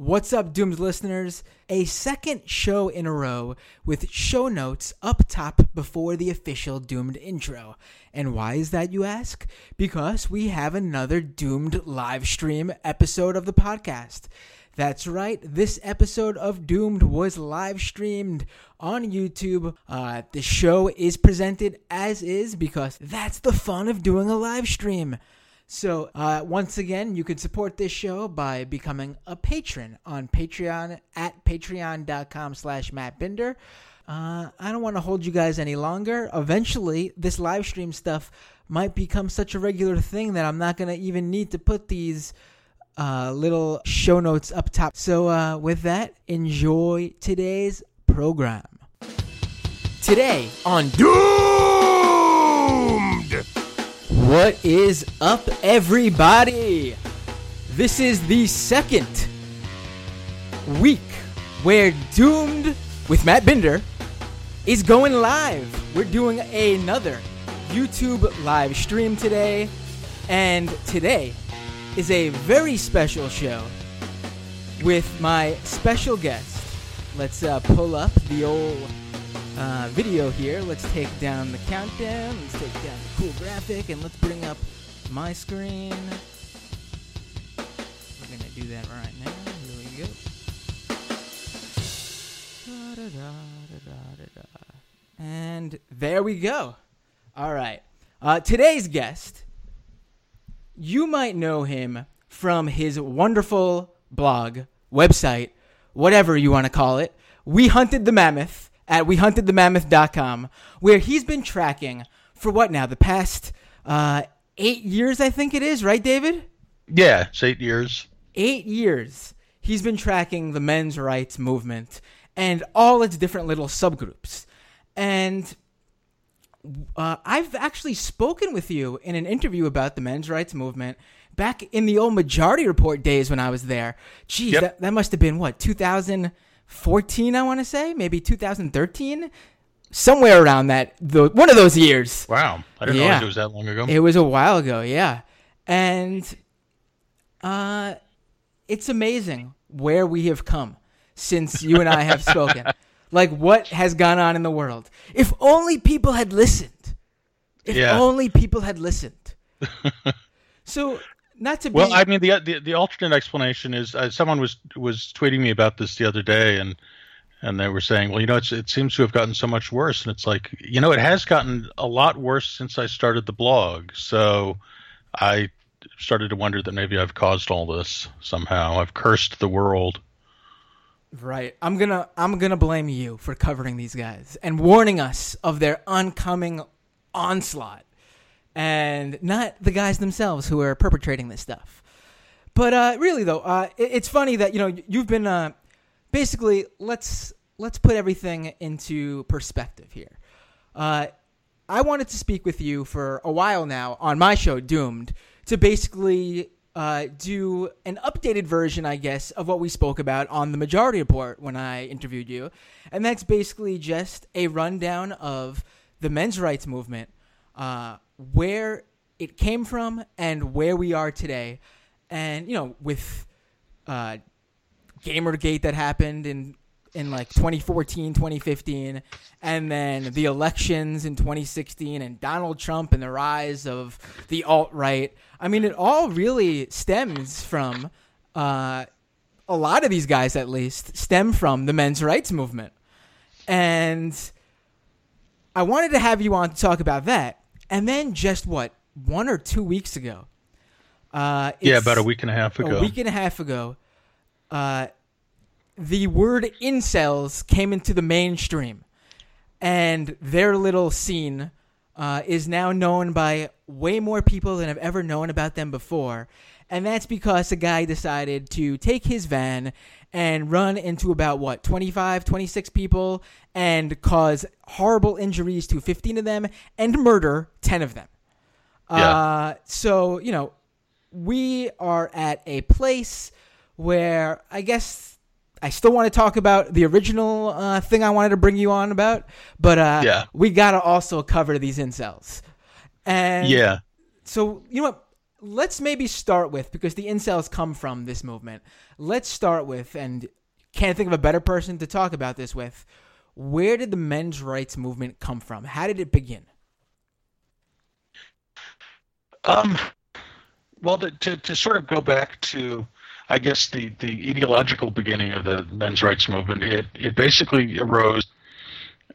What's up, Doomed listeners? A second show in a row with show notes up top before the official Doomed intro. And why is that, you ask? Because we have another Doomed live stream episode of the podcast. That's right, this episode of Doomed was live streamed on YouTube. Uh, the show is presented as is because that's the fun of doing a live stream. So, uh, once again, you can support this show by becoming a patron on Patreon at patreon.com slash Matt Binder. Uh, I don't want to hold you guys any longer. Eventually, this live stream stuff might become such a regular thing that I'm not going to even need to put these uh, little show notes up top. So, uh, with that, enjoy today's program. Today on Doomed! What is up, everybody? This is the second week where Doomed with Matt Binder is going live. We're doing another YouTube live stream today, and today is a very special show with my special guest. Let's uh, pull up the old uh, video here. Let's take down the countdown. Let's take down the cool graphic, and let's bring up my screen. We're gonna do that right now. Here we go. Da-da-da-da-da-da-da. And there we go. All right. Uh, today's guest, you might know him from his wonderful blog, website, whatever you want to call it. We Hunted the Mammoth at wehuntedthemammoth.com, where he's been tracking for what now? The past uh, eight years, I think it is, right, David? Yeah, it's eight years. Eight years. He's been tracking the men's rights movement and all its different little subgroups. And uh, I've actually spoken with you in an interview about the men's rights movement back in the old Majority Report days when I was there. Geez, Yep. that, that must have been what, 2014, I want to say? Maybe 2013? Somewhere around that, the, one of those years. Wow, I didn't Yeah. realize it was that long ago. It was a while ago, yeah. And uh it's amazing where we have come since you and I have spoken. Like what has gone on in the world. If only people had listened. If Yeah. only people had listened. so not to be well, I mean, the, the the alternate explanation is uh, someone was was tweeting me about this the other day, and and they were saying, well, you know, it's, it seems to have gotten so much worse, and it's like, you know, it has gotten a lot worse since I started the blog. So I started to wonder that maybe I've caused all this somehow. I've cursed the world. Right. I'm going to I'm going to blame you for covering these guys and warning us of their oncoming onslaught and not the guys themselves who are perpetrating this stuff. But uh, really though, uh, it- it's funny that you know you've been uh, basically let's let's put everything into perspective here. Uh, I wanted to speak with you for a while now on my show Doomed to basically uh, do an updated version, I guess, of what we spoke about on the Majority Report when I interviewed you, and that's basically just a rundown of the men's rights movement, uh, where it came from, and where we are today, and you know with uh, Gamergate that happened in in like 2014, 2015, and then the elections in 2016, and Donald Trump and the rise of the alt right. I mean, it all really stems from uh, a lot of these guys, at least, stem from the men's rights movement, and I wanted to have you on to talk about that. And then just what one or two weeks ago. Uh, Yeah, about a week and a half ago. a week and a half ago, uh, the word incels came into the mainstream, and their little scene uh, is now known by way more people than I've ever known about them before. And that's because a guy decided to take his van and run into about what 25 26 people and cause horrible injuries to 15 of them and murder 10 of them Yeah. uh, so you know we are at a place where I guess I still want to talk about the original uh, thing I wanted to bring you on about, but uh, Yeah. we got to also cover these incels. And yeah. so, you know what? Let's maybe start with because the incels come from this movement. Let's start with, and can't think of a better person to talk about this with. Where did the men's rights movement come from? How did it begin? Um, well, to, to, to sort of go back to, I guess, the, the ideological beginning of the men's rights movement, it, it basically arose,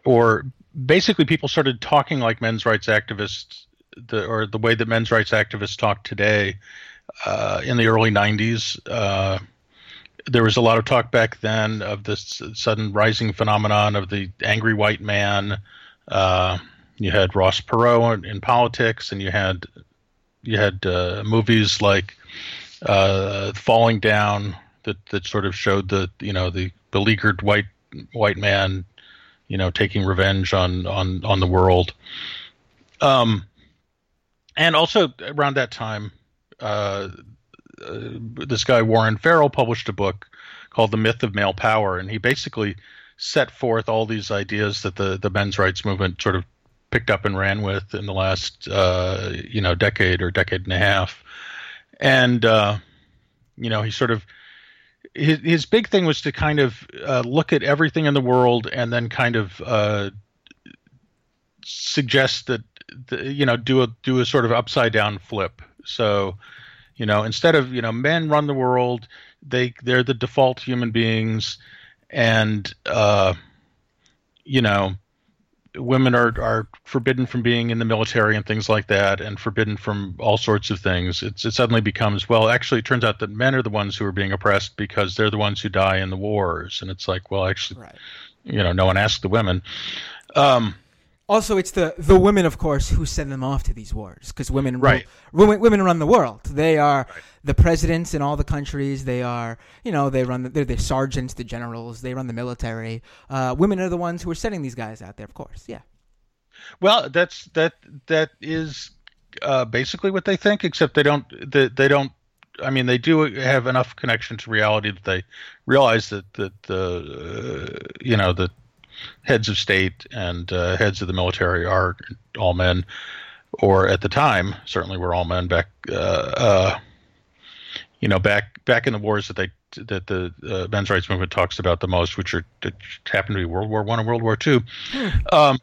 or basically people started talking like men's rights activists, the, or the way that men's rights activists talk today uh, in the early 90s. Uh, there was a lot of talk back then of this sudden rising phenomenon of the angry white man. Uh, you had Ross Perot in politics, and you had you had uh, movies like uh, Falling Down that that sort of showed the you know the beleaguered white white man, you know, taking revenge on on on the world. Um, and also around that time, uh, uh, this guy Warren Farrell published a book called The Myth of Male Power, and he basically set forth all these ideas that the the men's rights movement sort of picked up and ran with in the last uh, you know decade or decade and a half, and uh, you know he sort of his his big thing was to kind of uh, look at everything in the world and then kind of uh, suggest that the, you know do a do a sort of upside down flip. So you know instead of you know men run the world, they they're the default human beings, and uh, you know women are are forbidden from being in the military and things like that, and forbidden from all sorts of things. It's, it suddenly becomes well. Actually, it turns out that men are the ones who are being oppressed because they're the ones who die in the wars, and it's like, well, actually, right. you know, no one asked the women. Um, also, it's the the women, of course, who send them off to these wars because women, right. women, women run the world. They are right. the presidents in all the countries. They are, you know, they run. The, they're the sergeants, the generals. They run the military. Uh, women are the ones who are sending these guys out there, of course. Yeah. Well, that's that that is uh, basically what they think, except they don't. They, they don't. I mean, they do have enough connection to reality that they realize that that the uh, you know that heads of state and uh, heads of the military are all men, or at the time certainly were all men back. Uh, uh, you know, back back in the wars that they that the uh, men's rights movement talks about the most, which are that happened to be World War One and World War Two. Hmm. Um,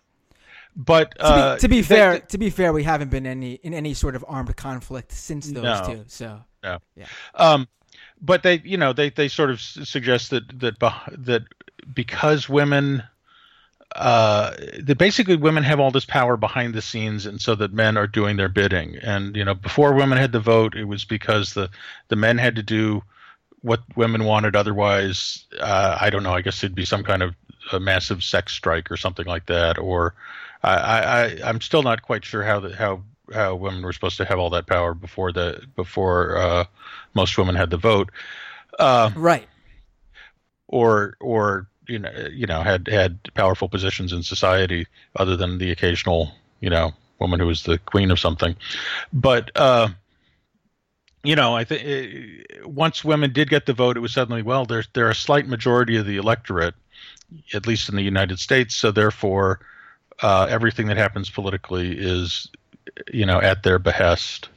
but to be, uh, to be fair, they, to be fair, we haven't been any in any sort of armed conflict since those no, two. So no, yeah. Um, but they, you know, they they sort of suggest that that that because women uh, that basically women have all this power behind the scenes, and so that men are doing their bidding. And you know, before women had the vote, it was because the the men had to do what women wanted. Otherwise, uh, I don't know. I guess it'd be some kind of a massive sex strike or something like that. Or I, I I'm still not quite sure how the, how how women were supposed to have all that power before the before uh, most women had the vote. Uh, right. Or or you know you know had had powerful positions in society other than the occasional you know woman who was the queen of something. But uh you know i think eh, once women did get the vote it was suddenly well there's they're a slight majority of the electorate at least in the united states so therefore uh, everything that happens politically is you know at their behest.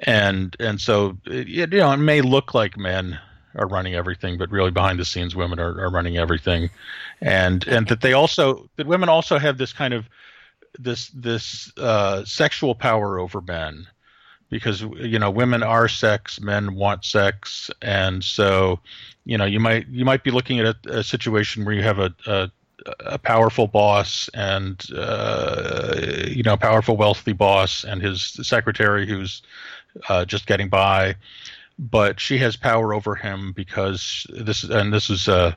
And and so it, you know it may look like men are running everything, but really behind the scenes, women are, are running everything, and and that they also that women also have this kind of this this uh, sexual power over men. Because you know women are sex men want sex. And so you know you might you might be looking at a, a situation where you have a, a, a powerful boss and uh, you know powerful wealthy boss and his secretary who's uh, just getting by but she has power over him because this and this is uh,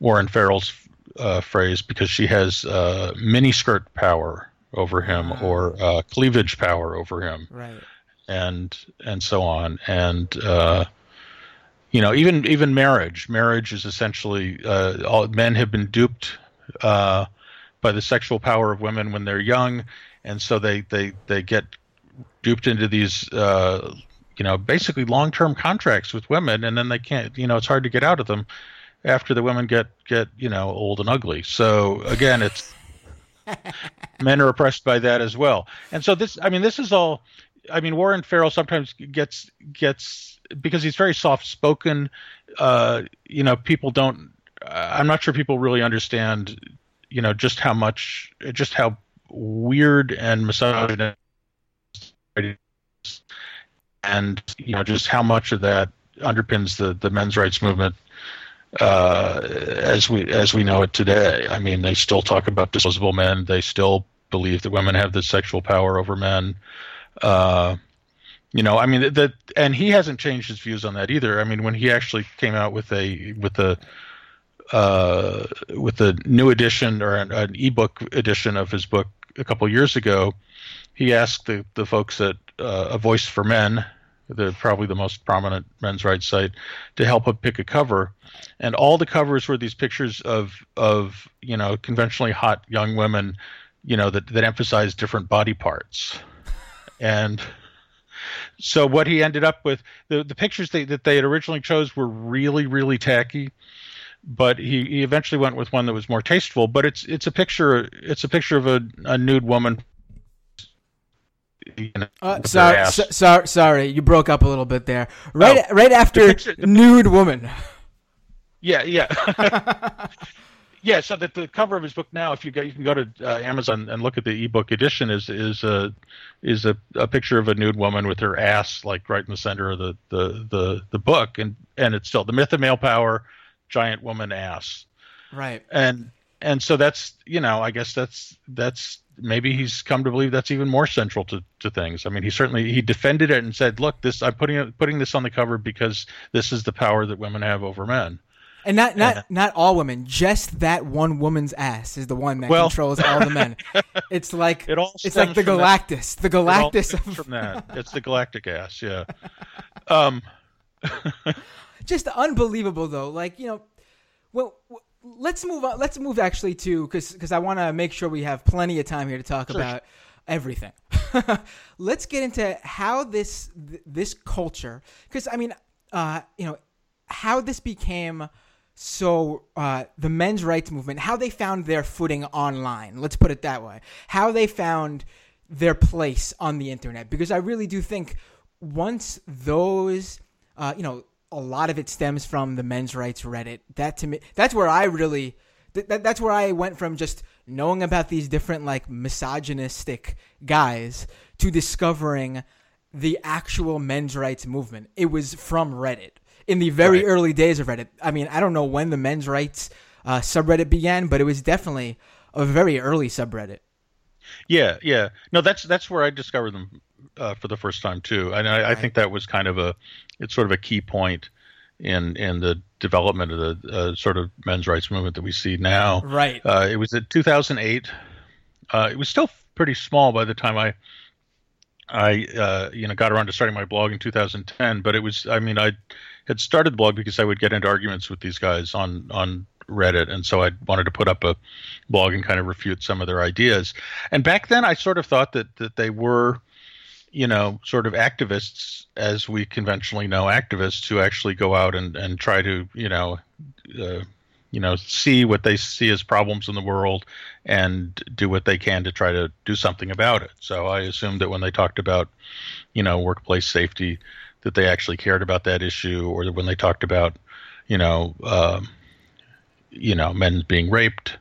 Warren Farrell's uh, phrase because she has uh, miniskirt power over him ah. or uh, cleavage power over him, right? And and so on, and uh, you know even even marriage. Marriage is essentially uh, all men have been duped uh, by the sexual power of women when they're young, and so they they they get duped into these uh, you know basically long term contracts with women, and then they can't. You know, it's hard to get out of them after the women get get you know old and ugly. So again, it's men are oppressed by that as well. And so this, I mean, this is all I mean, Warren Farrell sometimes gets gets because he's very soft spoken. Uh, you know, people don't. I'm not sure people really understand. You know, just how much, just how weird and misogynist, and you know, just how much of that underpins the the men's rights movement uh, as we as we know it today. I mean, they still talk about disposable men. They still believe that women have the sexual power over men. Uh, you know, I mean that, and he hasn't changed his views on that either. I mean, when he actually came out with a with a uh, with a new edition or an, an ebook edition of his book a couple years ago, he asked the the folks at uh, A Voice for Men, the probably the most prominent men's rights site, to help him pick a cover, and all the covers were these pictures of of you know conventionally hot young women, you know that that emphasize different body parts, and so what he ended up with the the pictures they, that they had originally chose were really really tacky but he, he eventually went with one that was more tasteful. But it's it's a picture it's a picture of a, a nude woman uh, sorry, so, sorry, sorry, you broke up a little bit there. Right, oh, right after nude woman. Yeah, yeah. yeah, so that the cover of his book now, if you go, you can go to uh, Amazon and look at the ebook edition. Is is a is a, a picture of a nude woman with her ass like right in the center of the the the, the book, and and it's still the myth of male power, giant woman ass. Right. And and so that's you know I guess that's that's maybe he's come to believe that's even more central to, to things. I mean, he certainly he defended it and said, "Look, this I'm putting putting this on the cover because this is the power that women have over men." And not not yeah. not all women, just that one woman's ass is the one that well, controls all the men. It's like it all it's like the Galactus, that. the Galactus of... from that. It's the galactic ass, yeah. Um. just unbelievable though. Like you know, well, let's move on. Let's move actually to because because I want to make sure we have plenty of time here to talk sure. about everything. let's get into how this this culture because I mean, uh, you know, how this became so uh, the men's rights movement, how they found their footing online. Let's put it that way. How they found their place on the internet, because I really do think once those, uh, you know, a lot of it stems from the men's rights Reddit. That to me, that's where I really, th- that's where I went from just knowing about these different like misogynistic guys to discovering the actual men's rights movement. It was from Reddit in the very right. early days of Reddit. I mean, I don't know when the men's rights uh, subreddit began, but it was definitely a very early subreddit. Yeah, yeah. No, that's that's where I discovered them uh, for the first time too, and I, right. I, think that was kind of a it's sort of a key point in in the development of the uh, sort of men's rights movement that we see now. Right. Uh, it was in 2008. Uh, it was still pretty small by the time I I uh, you know got around to starting my blog in 2010, but it was I mean I had started the blog because I would get into arguments with these guys on on Reddit, and so I wanted to put up a blog and kind of refute some of their ideas. And back then, I sort of thought that that they were, you know, sort of activists as we conventionally know activists who actually go out and and try to, you know. Uh, you know, see what they see as problems in the world and do what they can to try to do something about it. So I assumed that when they talked about, you know, workplace safety, that they actually cared about that issue, or when they talked about, you know, uh, you know, men being raped,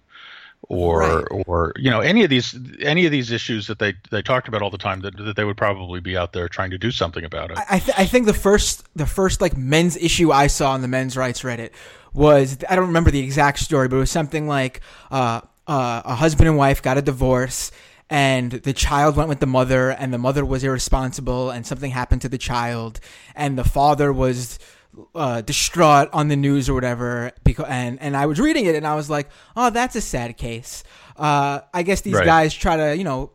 or right. or you know any of these any of these issues that they they talked about all the time that, that they would probably be out there trying to do something about it. I th- I think the first the first like men's issue I saw on the men's rights Reddit was I don't remember the exact story, but it was something like uh, uh, a husband and wife got a divorce and the child went with the mother and the mother was irresponsible and something happened to the child and the father was uh, distraught on the news or whatever because and and I was reading it and I was like oh that's a sad case uh, I guess these right. guys try to you know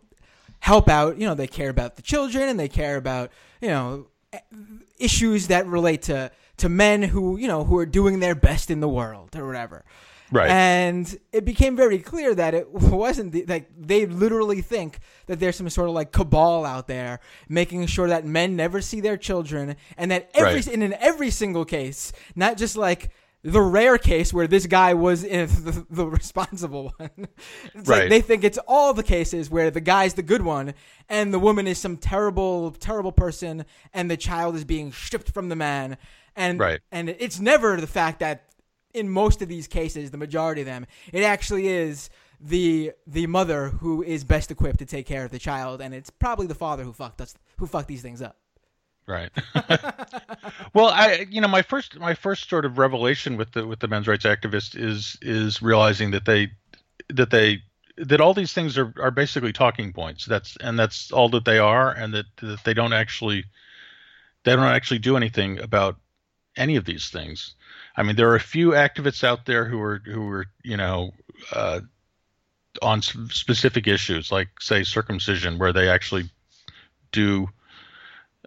help out you know they care about the children and they care about you know issues that relate to to men who you know who are doing their best in the world or whatever Right. And it became very clear that it wasn't the, like they literally think that there's some sort of like cabal out there making sure that men never see their children and that every right. and in every single case, not just like the rare case where this guy was in the, the responsible one. It's like Right. they think it's all the cases where the guy's the good one and the woman is some terrible, terrible person and the child is being stripped from the man. And Right. and it's never the fact that in most of these cases, the majority of them, it actually is the the mother who is best equipped to take care of the child, and it's probably the father who fucked us who fucked these things up. Right. well, I you know my first my first sort of revelation with the with the men's rights activists is is realizing that they that they that all these things are are basically talking points. That's and that's all that they are, and that, that they don't actually they don't actually do anything about any of these things. I mean, there are a few activists out there who are who are you know uh, on specific issues, like say circumcision, where they actually do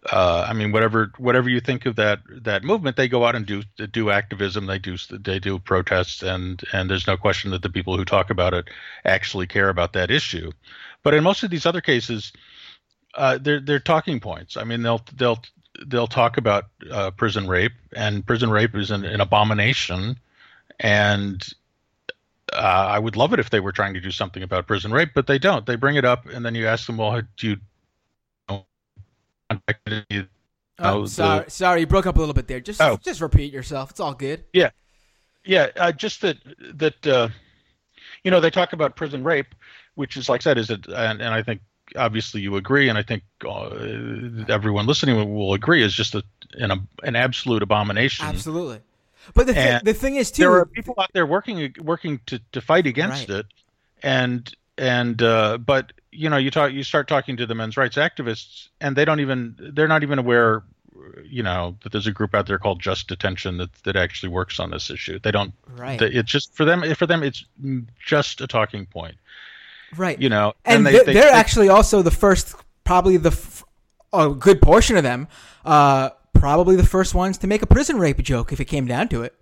uh, I mean, whatever whatever you think of that that movement, they go out and do do activism. They do they do protests, and and there's no question that the people who talk about it actually care about that issue. But in most of these other cases, uh, they're they're talking points. I mean, they'll they'll they'll talk about uh, prison rape, and prison rape is an, an abomination, and uh, I would love it if they were trying to do something about prison rape, but they don't. They bring it up, and then you ask them, well, do you contact any- Oh, Oh, the- sorry, sorry, you broke up a little bit there. Just Oh. just repeat yourself. It's all good. Yeah, uh, just that that uh, you know they talk about prison rape, which is like I said is it, and, and I think obviously you agree, and I think uh, everyone listening will, agree is just a, an an absolute abomination. Absolutely. But the, And the thing is too. There are people out there working working to, to fight against Right. it, and and uh, but you know you talk you start talking to the men's rights activists, and they don't even they're not even aware. You know that there's a group out there called Just Detention that that actually works on this issue. They don't right. Th- It's just for them. For them, it's just a talking point. Right. You know, and, they're, they, they- actually also the first, probably the f- a good portion of them, uh, probably the first ones to make a prison rape joke if it came down to it.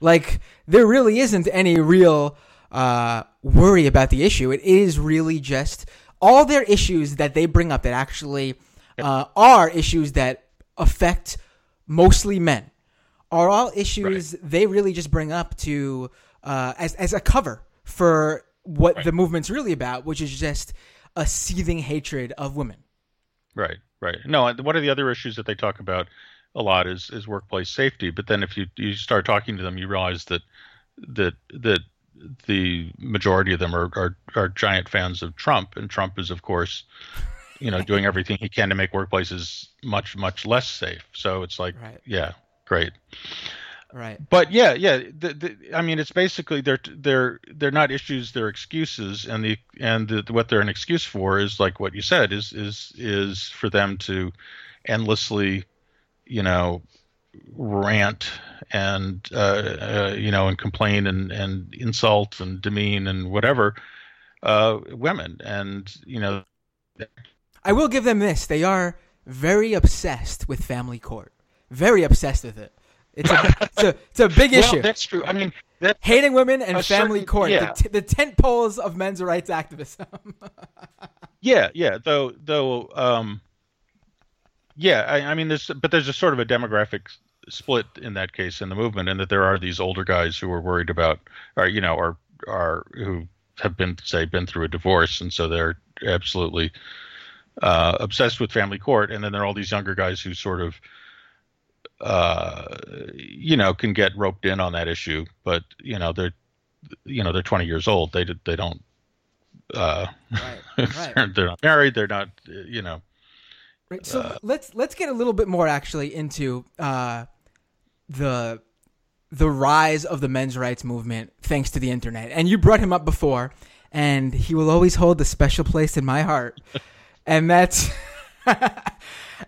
Like there really isn't any real uh, worry about the issue. It is really just all their issues that they bring up that actually uh, are issues that affect mostly men are all issues they really just bring up to uh, as as a cover for what the movement's really about, which is just a seething hatred of women. right, right. No, one of the other issues that they talk about a lot is is workplace safety. But then if you you start talking to them, you realize that that that the majority of them are are, are giant fans of Trump, and Trump is of course. You know, doing everything he can to make workplaces much, much less safe. So it's like, Right. yeah, great. Right. but yeah, yeah. The, the, I mean, it's basically they're they're they're not issues; they're excuses, and the and the, what they're an excuse for is like what you said is is is for them to endlessly, you know, rant and uh, uh, you know and complain and and insult and demean and whatever uh, women, and you know, I will give them this. They are very obsessed with family court. Very obsessed with it. It's a, it's a, it's a big well, issue. that's true. I mean, Hating women and family certain- court. yeah. The, t- the tent poles of men's rights activism. Yeah, yeah. Though, though, um, yeah. I, I mean, there's, but there's a sort of a demographic split in that case in the movement, and that there are these older guys who are worried about, or you know, are are who have been say been through a divorce, and so they're absolutely uh, obsessed with family court, and then there are all these younger guys who sort of. Uh, you know, can get roped in on that issue, but you know they're, you know, they're 20 years old. They they don't uh, right. Right. they're, they're not married. They're not, you know. Right. So Uh, let's let's get a little bit more actually into uh, the the rise of the men's rights movement thanks to the internet. And you brought him up before, and he will always hold a special place in my heart. and that's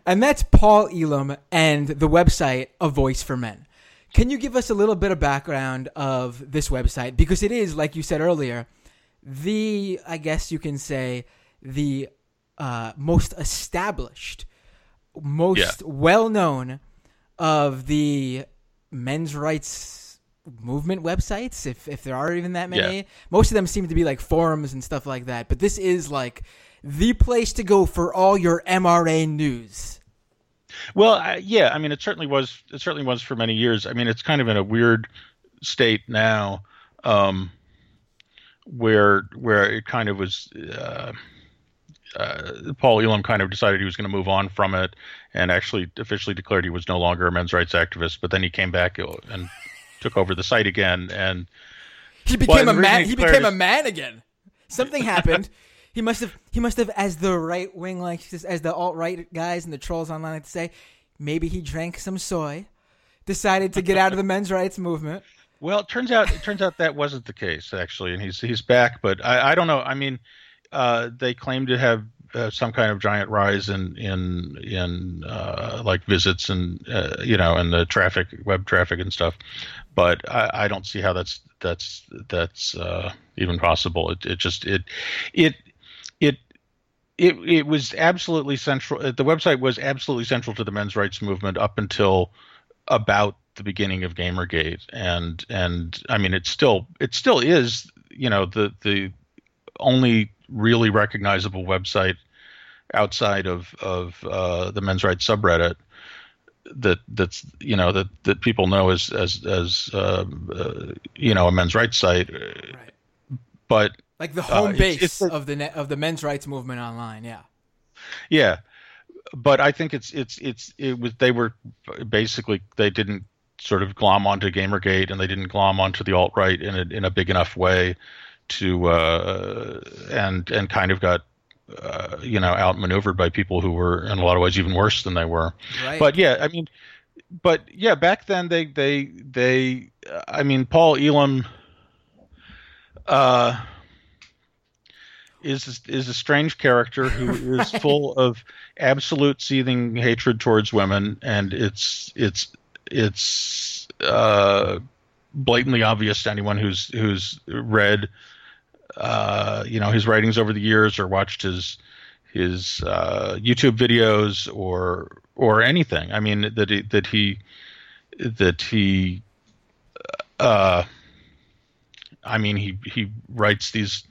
and that's Paul Elam and the website A Voice for Men. Can you give us a little bit of background of this website because it is like you said earlier, the I guess you can say the uh, most established, most Yeah. well known of the men's rights movement websites, if if there are even that many. Yeah. Most of them seem to be like forums and stuff like that. But this is like the place to go for all your MRA news. Well, I, yeah. I mean, it certainly was. It certainly was for many years. I mean, it's kind of in a weird state now, um, where where it kind of was. Uh, uh, Paul Elam kind of decided he was going to move on from it, and actually officially declared he was no longer a men's rights activist. But then he came back and took over the site again, and he became well, a man. He, he became a man again. Something happened. He must have. He must have, as the right wing, like as the alt right guys and the trolls online like to say, maybe he drank some soy, decided to get out of the men's rights movement. Well, it turns out it turns out that wasn't the case actually, and he's he's back. But I, I don't know. I mean, uh, they claim to have uh, some kind of giant rise in in in uh, like visits and uh, you know and the traffic, web traffic and stuff. But I, I don't see how that's that's that's uh, even possible. It it just it it it it it was absolutely central. The website was absolutely central to the men's rights movement up until about the beginning of Gamergate, and and I mean it still it still is you know the the only really recognizable website outside of of uh, the men's rights subreddit that that's you know that that people know as as as uh, uh, you know a men's rights site, right. but like the home uh, base it's, it's, of the of the men's rights movement online. Yeah, yeah, but I think it's it's it's it was they were basically they didn't sort of glom onto GamerGate and they didn't glom onto the alt right in a in a big enough way to uh, and and kind of got uh, you know outmaneuvered by people who were in a lot of ways even worse than they were. Right. But yeah, I mean, but yeah, back then they they they I mean Paul Elam uh, is is a strange character who is full of absolute seething hatred towards women, and it's it's it's uh, blatantly obvious to anyone who's who's read uh, you know his writings over the years or watched his his uh, YouTube videos or or anything. I mean that he, that he that he uh, I mean he he writes these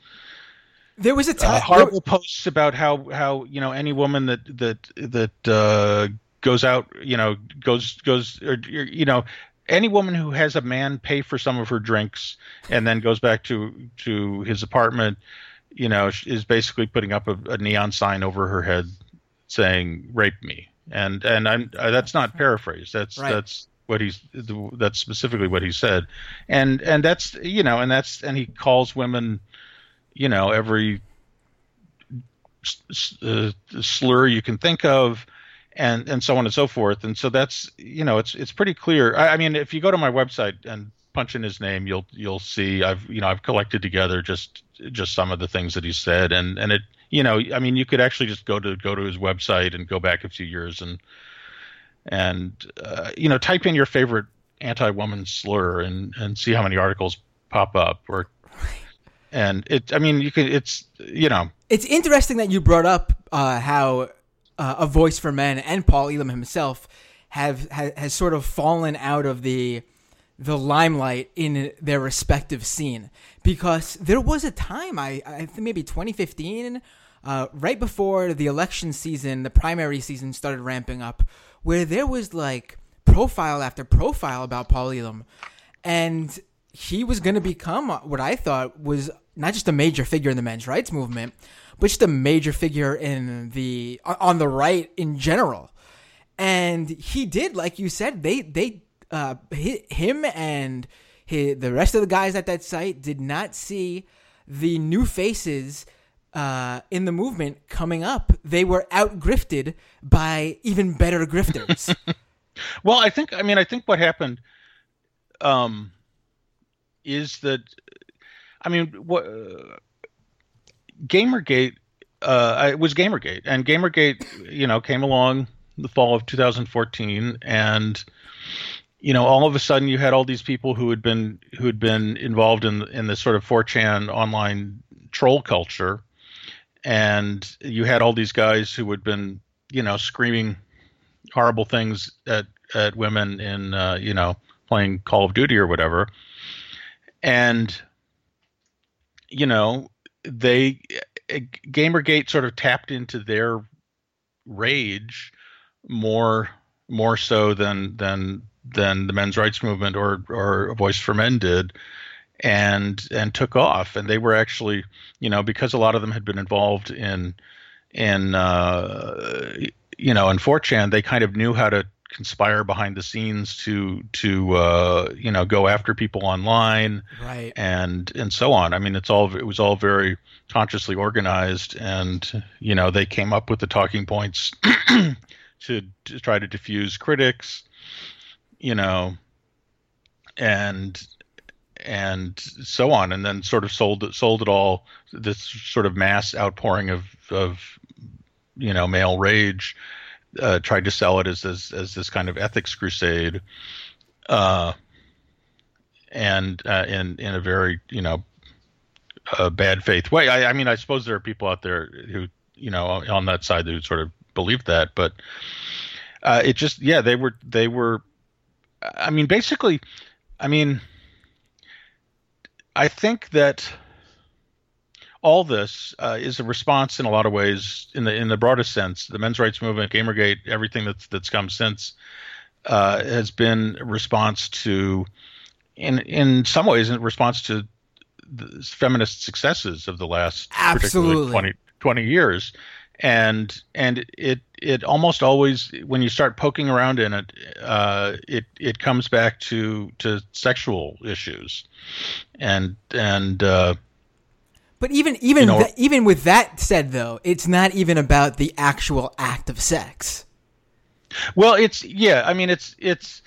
there was a time uh, horrible there... posts about how how you know any woman that that that uh, goes out you know goes goes or you know any woman who has a man pay for some of her drinks and then goes back to to his apartment, you know, is basically putting up a, a neon sign over her head saying "rape me," and and I'm uh, that's not paraphrased. That's right. that's what he's that's specifically what he said, and and that's you know, and that's and he calls women, you know, every uh, slur you can think of and and so on and so forth. And so that's you know it's it's pretty clear. I, I, mean, if you go to my website and punch in his name, you'll you'll see I've you know I've collected together just just some of the things that he said, and and it you know I mean you could actually just go to go to his website and go back a few years and and uh, you know type in your favorite anti-woman slur and and see how many articles pop up or and it i mean you can it's you know. It's interesting that you brought up uh, how uh, a voice for men and Paul Elam himself have ha, has sort of fallen out of the the limelight in their respective scene. Because there was a time I I think maybe 2015 uh, right before the election season the primary season started ramping up where there was like profile after profile about Paul Elam. And he was going to become what I thought was not just a major figure in the men's rights movement but just a major figure in the on the right in general. And he did, like you said, they they uh, him and his, the rest of the guys at that site did not see the new faces uh, in the movement coming up. They were out grifted by even better grifters. well, I think I mean I think what happened um, is that I mean what uh, Gamergate uh, it was Gamergate, and Gamergate, you know, came along the fall of 2014, and you know, all of a sudden you had all these people who had been who had been involved in in this sort of 4chan online troll culture, and you had all these guys who had been, you know, screaming horrible things at at women in, uh, you know, playing Call of Duty or whatever, and you know they gamergate sort of tapped into their rage more more so than than than the men's rights movement or or Voice for Men did, and and took off. And they were actually, you know, because a lot of them had been involved in in uh, you know in 4chan, they kind of knew how to conspire behind the scenes to to uh, you know go after people online right. and and so on. I mean it's all it was all very consciously organized and you know they came up with the talking points to, to try to diffuse critics you know and and so on and then sort of sold it sold it all this sort of mass outpouring of of you know male rage uh, tried to sell it as, as as this kind of ethics crusade, uh, and uh, in in a very you know bad faith way. I, I mean, I suppose there are people out there who you know on that side who sort of believe that, but uh, it just yeah they were they were. I mean, basically, I mean, I think that all this uh, is a response in a lot of ways, in the in the broadest sense. The men's rights movement, GamerGate, everything that's that's come since uh, has been a response to, in in some ways, in response to the feminist successes of the last Absolutely. 20, 20 years, and and it it almost always when you start poking around in it, uh, it it comes back to to sexual issues, and and uh, but even even You know- th- even with that said, though, it's not even about the actual act of sex. Well, it's yeah. I mean, it's it's.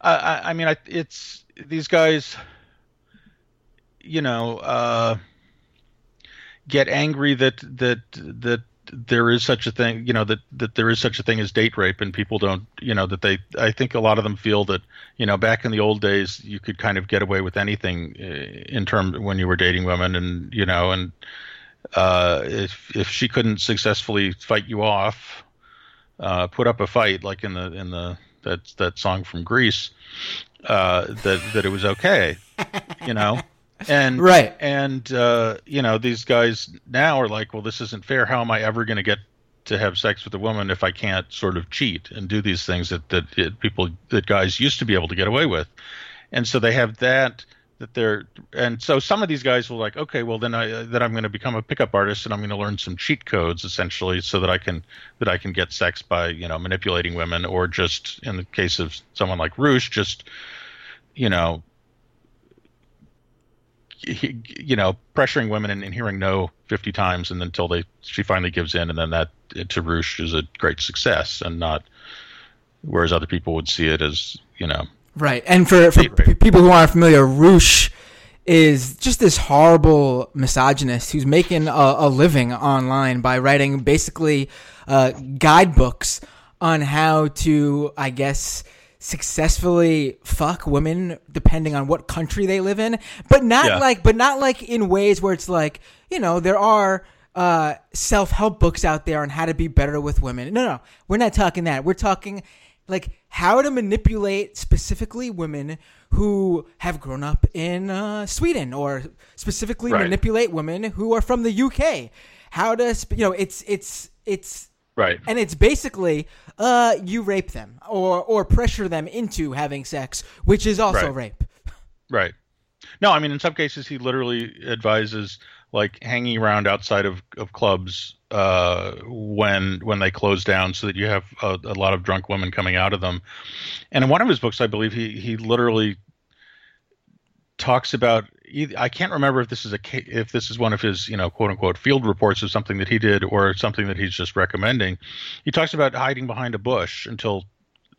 Uh, I, I mean, I, it's these guys. You know, uh, get angry that that that there is such a thing. You know that that there is such a thing as date rape, and people don't. You know that they. I think a lot of them feel that you know back in the old days you could kind of get away with anything uh, in terms when you were dating women, and you know, and uh, if if she couldn't successfully fight you off uh, put up a fight, like in the in the that that song from Grease, uh, that that it was okay, you know, and Right. and uh, you know these guys now are like, well, this isn't fair. How am I ever going to get to have sex with a woman if I can't sort of cheat and do these things that that it, people that guys used to be able to get away with, and so they have that that they're and so some of these guys will like okay well then I then I'm going to become a pickup artist and I'm going to learn some cheat codes essentially so that I can that I can get sex by you know manipulating women or just in the case of someone like Roosh just you know you know pressuring women and, and hearing no 50 times and until they she finally gives in and then that to Roosh is a great success and not whereas other people would see it as you know Right. And for, for p- people who aren't familiar, Roosh is just this horrible misogynist who's making a, a living online by writing basically uh, guidebooks on how to, I guess, successfully fuck women depending on what country they live in but not Yeah. like but not like in ways where it's like you know there are uh, self-help books out there on how to be better with women no no we're not talking that we're talking like how to manipulate specifically women who have grown up in uh, Sweden or specifically Right. manipulate women who are from the UK. How to you know it's it's it's right and it's basically uh you rape them or or pressure them into having sex, which is also Right. rape. Right. No, I mean in some cases he literally advises like hanging around outside of, of clubs uh, when when they close down, so that you have a, a lot of drunk women coming out of them. And in one of his books, I believe he he literally talks about. I can't remember if this is a if this is one of his you know quote unquote field reports of something that he did or something that he's just recommending. He talks about hiding behind a bush until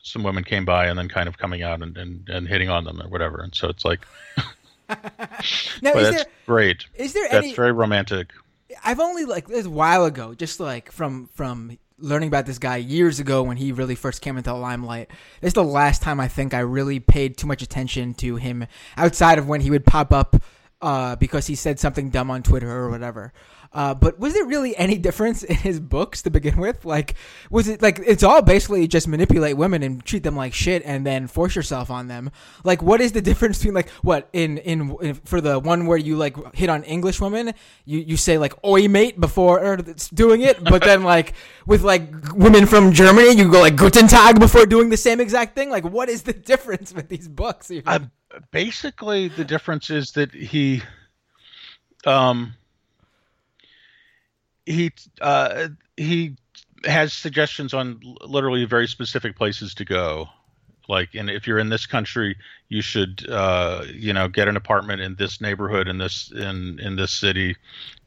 some women came by and then kind of coming out and, and, and hitting on them or whatever. And so it's like, Now but is that's there great. is there That's any very romantic. I've only like this a while ago, just like from from learning about this guy years ago when he really first came into the limelight. This is the last time I think I really paid too much attention to him outside of when he would pop up uh, because he said something dumb on Twitter or whatever. Uh, but was there really any difference in his books to begin with? Like, was it like it's all basically just manipulate women and treat them like shit and then force yourself on them? Like, what is the difference between like what in in, in for the one where you like hit on English women, you you say like "oi mate" before doing it, but then like with like women from Germany, you go like "guten tag" before doing the same exact thing. Like, what is the difference with these books? Uh, basically, the difference is that he, um he uh, he has suggestions on literally very specific places to go. Like, and if you're in this country, you should, uh, you know, get an apartment in this neighborhood in this in in this city,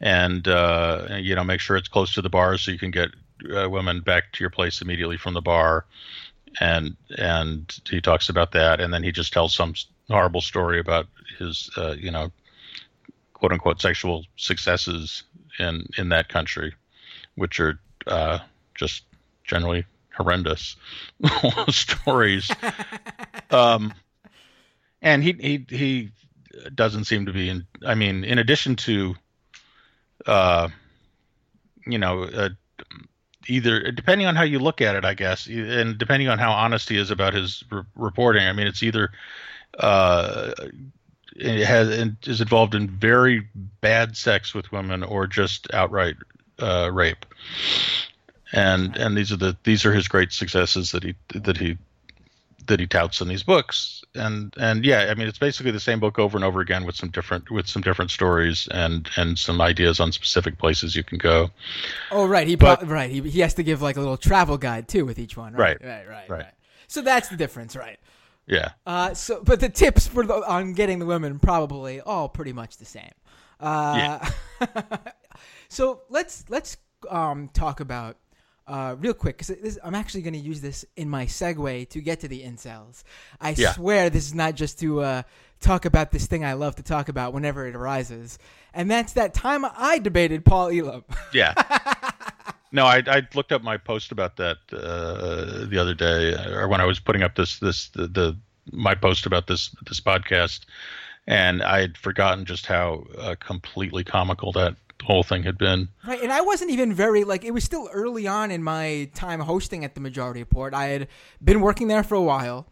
and uh, you know, make sure it's close to the bar so you can get uh, women back to your place immediately from the bar. And and he talks about that, and then he just tells some horrible story about his, uh, you know, quote unquote sexual successes in in that country, which are uh, just generally horrendous stories. um, and he he he doesn't seem to be in. I mean, in addition to, uh, you know, uh, either depending on how you look at it, I guess, and depending on how honest he is about his re- reporting. I mean, it's either uh, has is involved in very bad sex with women or just outright uh, rape. And and these are the these are his great successes that he that he that he touts in these books. And and yeah, I mean it's basically the same book over and over again with some different with some different stories and and some ideas on specific places you can go. Oh right, he but, right he he has to give like a little travel guide too with each one. Right, right, right, right. right. right. So that's the difference, right? Yeah. Uh, so, but the tips for the, on getting the women probably all pretty much the same. Uh, yeah. so let's let's um, talk about uh, real quick because I'm actually going to use this in my segue to get to the incels. I yeah. swear this is not just to uh, talk about this thing I love to talk about whenever it arises, and that's that time I debated Paul Elam. Yeah. No, I, I looked up my post about that uh, the other day, or when I was putting up this this the, the my post about this this podcast, and I had forgotten just how uh, completely comical that whole thing had been. Right, and I wasn't even very like it was still early on in my time hosting at the Majority Report. I had been working there for a while.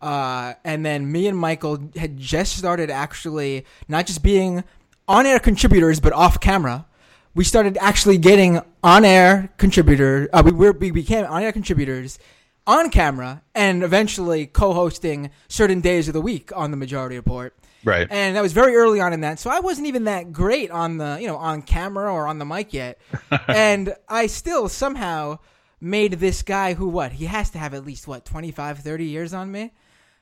Uh, and then me and Michael had just started actually not just being on air contributors, but off camera we started actually getting on air contributor. Uh, we, were, we became on air contributors on camera and eventually co-hosting certain days of the week on the Majority Report. Right. And that was very early on in that. So I wasn't even that great on the, you know, on camera or on the mic yet. and I still somehow made this guy who what? He has to have at least what, 25, 30 years on me?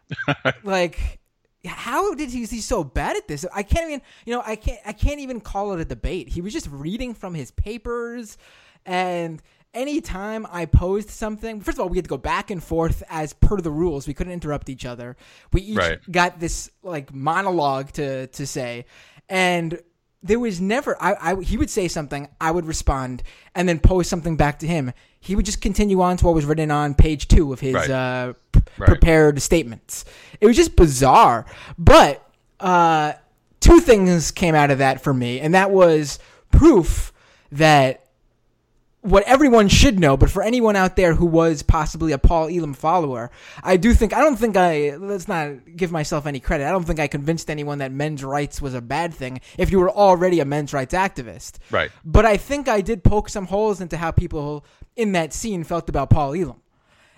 like how did he he so bad at this? I can't even you know I can't I can't even call it a debate. He was just reading from his papers, and anytime I posed something, first of all, we had to go back and forth as per the rules. We couldn't interrupt each other. We each right. got this like monologue to to say, and there was never I, I he would say something i would respond and then post something back to him he would just continue on to what was written on page two of his right. uh, p- right. prepared statements it was just bizarre but uh, two things came out of that for me and that was proof that what everyone should know, but for anyone out there who was possibly a Paul Elam follower, I do think I don't think I let's not give myself any credit. I don't think I convinced anyone that men's rights was a bad thing if you were already a men's rights activist. Right. But I think I did poke some holes into how people in that scene felt about Paul Elam.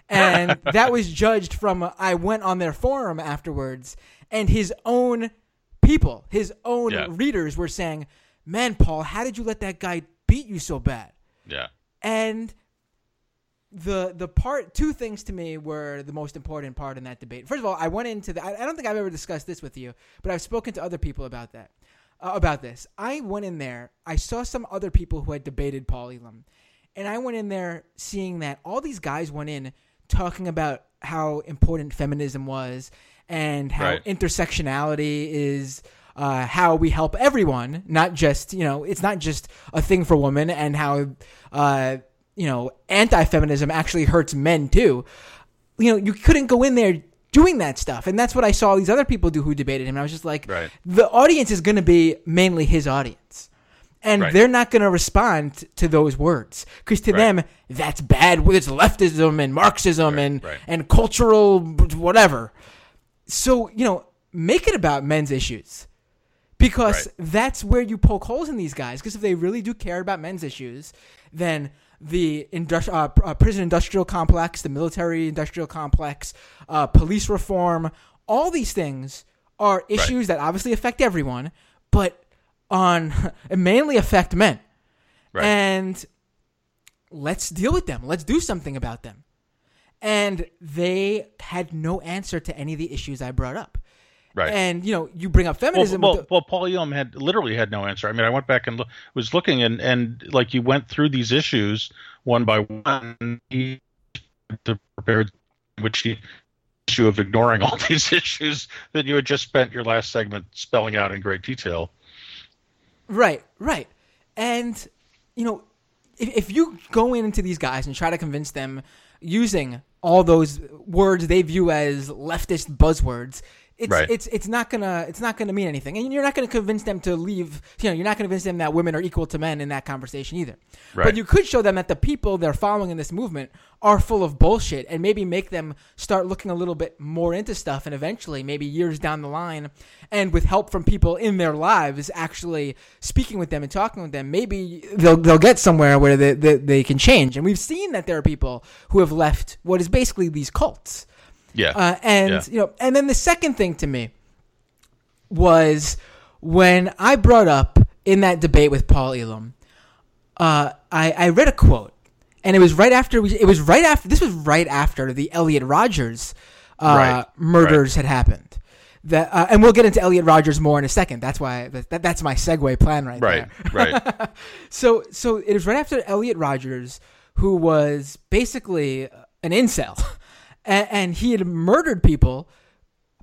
And that was judged from I went on their forum afterwards and his own people, his own yeah. readers were saying, "Man, Paul, how did you let that guy beat you so bad?" Yeah. And the the part two things to me were the most important part in that debate. First of all, I went into the I, I don't think I've ever discussed this with you, but I've spoken to other people about that. Uh, about this. I went in there, I saw some other people who had debated Paul Elam. And I went in there seeing that all these guys went in talking about how important feminism was and how right. intersectionality is uh, how we help everyone, not just you know, it's not just a thing for women, and how uh, you know, anti-feminism actually hurts men too. You know, you couldn't go in there doing that stuff. And that's what I saw these other people do who debated him. And I was just like, Right. the audience is going to be mainly his audience. And Right. they're not going to respond to those words because to Right. them that's bad. It's leftism and Marxism and and cultural whatever. So you know, make it about men's issues because Right. that's where you poke holes in these guys. Because if they really do care about men's issues, then the industri- uh, uh, prison industrial complex, the military industrial complex, uh, police reform, all these things are issues that obviously affect everyone, but on mainly affect men. Right. And let's deal with them. Let's do something about them. And they had no answer to any of the issues I brought up. Right. And you know, you bring up feminism. well, with the- well, Paul Elam had literally had no answer. I mean, I went back and lo- was looking, and and like you went through these issues one by one. He prepared, which he issue of ignoring all these issues that you had just spent your last segment spelling out in great detail. Right, right. And, you know, if, if you go into these guys and try to convince them using all those words they view as leftist buzzwords, it's Right. it's it's not gonna it's not gonna mean anything, and you're not gonna convince them to leave. You know, you're not gonna convince them that women are equal to men in that conversation either. But you could show them that the people they're following in this movement are full of bullshit, and maybe make them start looking a little bit more into stuff, and eventually, maybe years down the line, and with help from people in their lives, actually speaking with them and talking with them, maybe they'll they'll get somewhere where they they, they can change. And we've seen that there are people who have left what is basically these cults. Yeah. Uh, and Yeah. you know, and then the second thing to me was when I brought up in that debate with Paul Elam, uh, I, I read a quote, and it was right after we. It was right after this was right after the Elliot Rodgers uh, Right, murders had happened. That uh, and we'll get into Elliot Rodgers more in a second. That's why that, that's my segue plan right, right. there. Right. So so it was right after Elliot Rodgers, who was basically an incel, and, and he had murdered people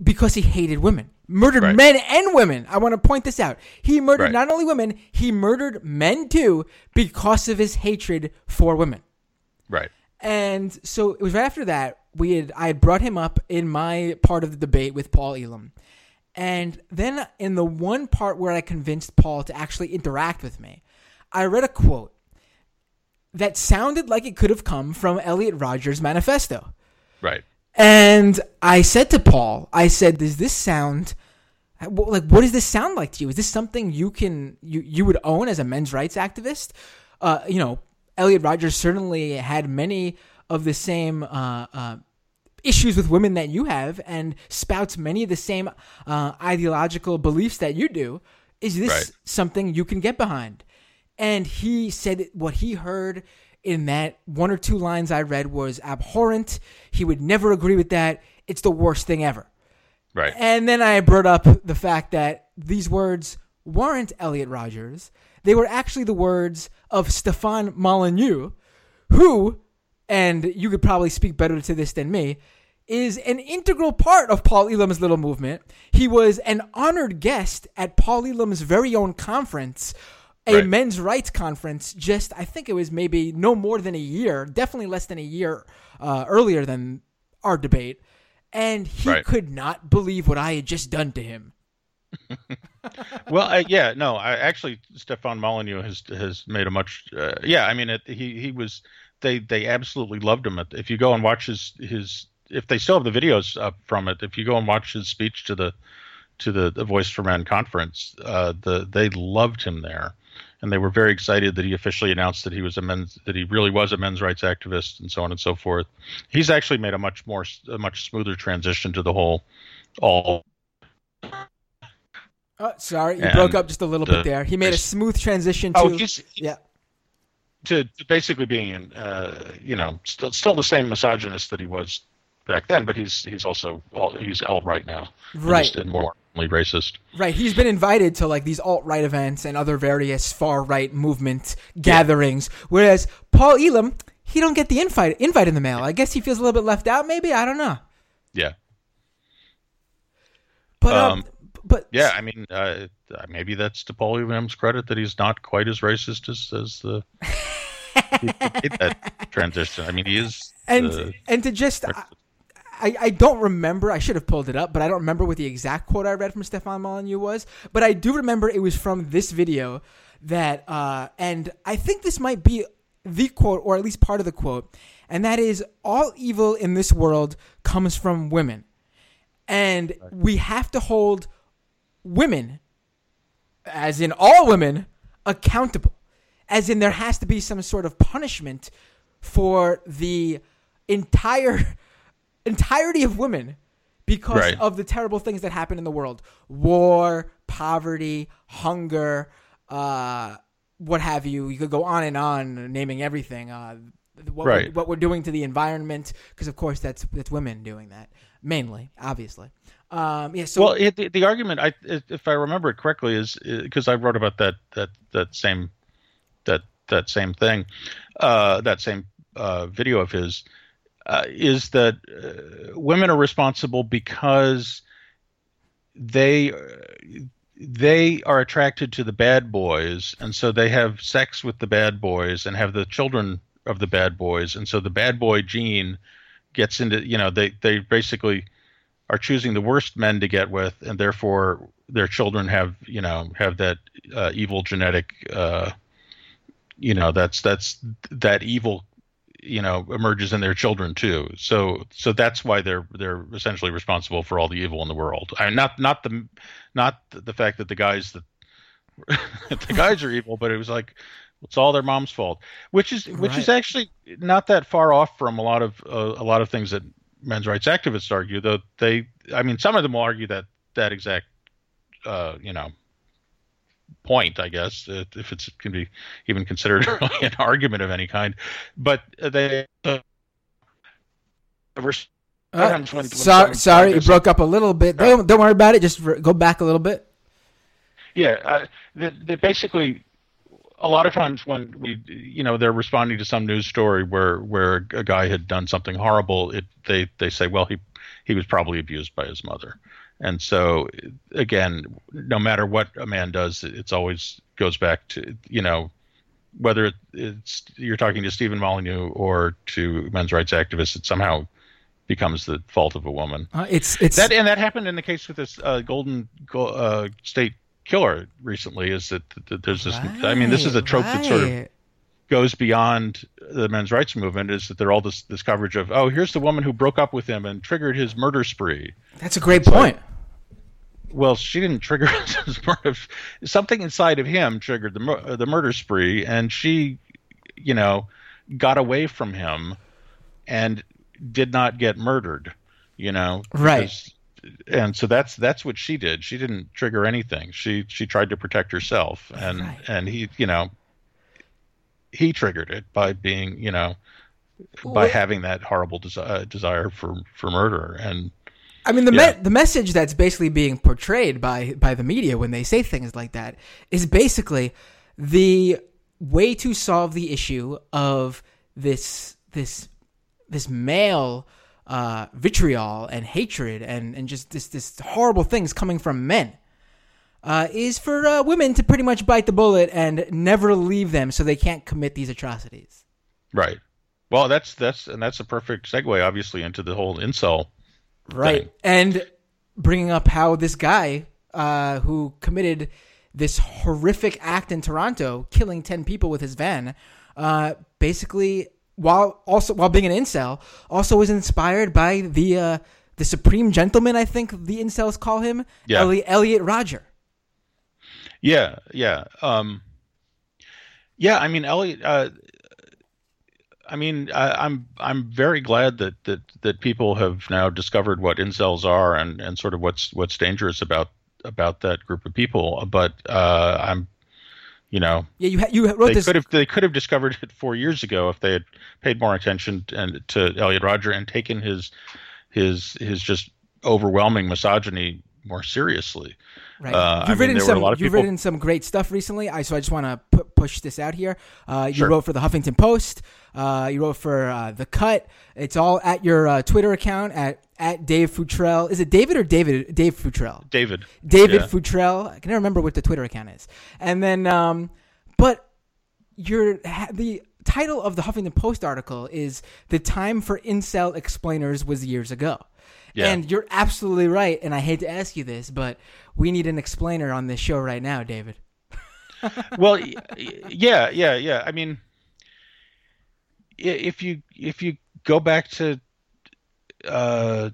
because he hated women. Murdered Right. men and women. I want to point this out. He murdered Right. not only women, he murdered men too because of his hatred for women. Right. And so it was right after that we had I had brought him up in my part of the debate with Paul Elam. And then in the one part where I convinced Paul to actually interact with me, I read a quote that sounded like it could have come from Elliot Rodgers' manifesto. Right. And I said to Paul, I said, "Does this sound like what does this sound like to you? Is this something you can you you would own as a men's rights activist? Uh, you know, Elliot Rodgers certainly had many of the same uh, uh, issues with women that you have, and spouts many of the same uh, ideological beliefs that you do. Is this Right. something you can get behind?" And he said what he heard in that one or two lines I read was abhorrent. He would never agree with that. It's the worst thing ever. Right. And then I brought up the fact that these words weren't Elliot Rodgers. They were actually the words of Stefan Molyneux, who, and you could probably speak better to this than me, is an integral part of Paul Elam's little movement. He was an honored guest at Paul Elam's very own conference, a Right. men's rights conference, just, I think it was maybe no more than a year, definitely less than a year uh, earlier than our debate. And he Right. could not believe what I had just done to him. well, I, yeah, no, I actually Stefan Molyneux has has made a much, uh, yeah. I mean, it, he he was they they absolutely loved him. If you go and watch his his, if they still have the videos up from it, if you go and watch his speech to the to the, the Voice for Men conference, uh, the they loved him there, and they were very excited that he officially announced that he was a men's that he really was a men's rights activist and so on and so forth. He's actually made a much more a much smoother transition to the whole all Oh, sorry, you And broke up just a little the- bit there. He made a smooth transition to oh he's yeah. to, to basically being, uh, you know, still still the same misogynist that he was back then, but he's he's also all, he's alt right now, Right. and more racist. Right, he's been invited to like these alt right events and other various far right movement gatherings. Whereas Paul Elam, he don't get the invite invite in the mail. I guess he feels a little bit left out. Maybe I don't know. Yeah, But um, Um, but yeah. I mean, uh, maybe that's to Paul Elam's credit that he's not quite as racist as as the that transition. I mean, he is. and uh, and to just uh, I, I don't remember. I should have pulled it up, but I don't remember what the exact quote I read from Stefan Molyneux was. But I do remember it was from this video that, uh, and I think this might be the quote, or at least part of the quote, and that is all evil in this world comes from women. And we have to hold women, as in all women, accountable. As in, there has to be some sort of punishment for the entire entirety of women because Right. of the terrible things that happen in the world war poverty hunger uh, what have you you could go on and on naming everything uh, what, Right. we're, what we're doing to the environment because of course that's that's women doing that mainly obviously um, yeah so well, it, the, the argument, I if I remember it correctly, is because I wrote about that that that same that that same thing, uh, that same uh, video of his, uh, is that uh, women are responsible because they they are attracted to the bad boys, and so they have sex with the bad boys and have the children of the bad boys, and so the bad boy gene gets into you know they they basically are choosing the worst men to get with, and therefore their children have you know have that uh, evil genetic uh, you know that's that's that evil you know emerges in their children too. So so that's why they're they're essentially responsible for all the evil in the world. I mean, not not the not the fact that the guys that the guys are evil, but it was like it's all their mom's fault, which is which is actually not that far off from a lot of uh, a lot of things that men's rights activists argue. Though they, I mean, some of them will argue that that exact, uh, you know, point. I guess uh, if it's can be even considered really an argument of any kind, but they. Uh, uh, sometimes when- when so- sorry it broke up a little bit don't, don't worry about it just go back a little bit Yeah, uh, they, they basically a lot of times when we, you know, they're responding to some news story where where a guy had done something horrible. It they they say, well, he he was probably abused by his mother, and so again, no matter what a man does, it's always goes back to you know whether it's you're talking to Stephen Molyneux or to men's rights activists, it somehow becomes the fault of a woman. uh, it's it's That and that happened in the case with this uh, Golden uh, State Killer recently. Is that, that there's this? I mean, this is a trope that sort of goes beyond the men's rights movement. Is that they're all this this coverage of oh here's the woman who broke up with him and triggered his murder spree. that's a great like- point Well, she didn't trigger his murder. Something inside of him triggered the uh, the murder spree, and she, you know, got away from him, and did not get murdered. You know, Right. because- And so that's that's what she did. She didn't trigger anything. She she tried to protect herself, and Right. and he, you know, he triggered it by being, you know, by having that horrible desi- uh, desire for for murder and I mean, the Yeah. me- the message that's basically being portrayed by by the media when they say things like that is basically the way to solve the issue of this this this male uh, vitriol and hatred and and just this this horrible things coming from men. Uh, is for uh, women to pretty much bite the bullet and never leave them so they can't commit these atrocities. Right. Well, that's that's and that's a perfect segue, obviously, into the whole incel. Right. thing. And bringing up how this guy uh, who committed this horrific act in Toronto, killing 10 people with his van, uh, basically, while also while being an incel, also was inspired by the uh, the supreme gentleman, I think the incels call him, Yeah. Eli- Elliot Rodger. Yeah, yeah, um, yeah. I mean, Elliot. I mean, I, I'm I'm very glad that, that that people have now discovered what incels are and, and sort of what's what's dangerous about about that group of people. But uh, I'm, you know, Yeah, you ha- you wrote they this. could have they could have discovered it four years ago if they had paid more attention and to Elliot Rodger and taken his his his just overwhelming misogyny more seriously. Right. Uh, you've mean, written there were a some. you've written some great stuff recently. I so I just want to pu- push this out here. Uh, you Sure. wrote for the Huffington Post. Uh, you wrote for uh, the Cut. It's all at your uh, Twitter account at at Dave Futrelle. Is it David or David? Dave Futrelle. David. David Yeah. Futrelle. I can never remember what the Twitter account is. And then, um, but you're the title of the Huffington Post article is "The time for incel explainers was years ago." Yeah. And you're absolutely right. And I hate to ask you this, but we need an explainer on this show right now, David. well, yeah, yeah, yeah. I mean, if you if you go back to uh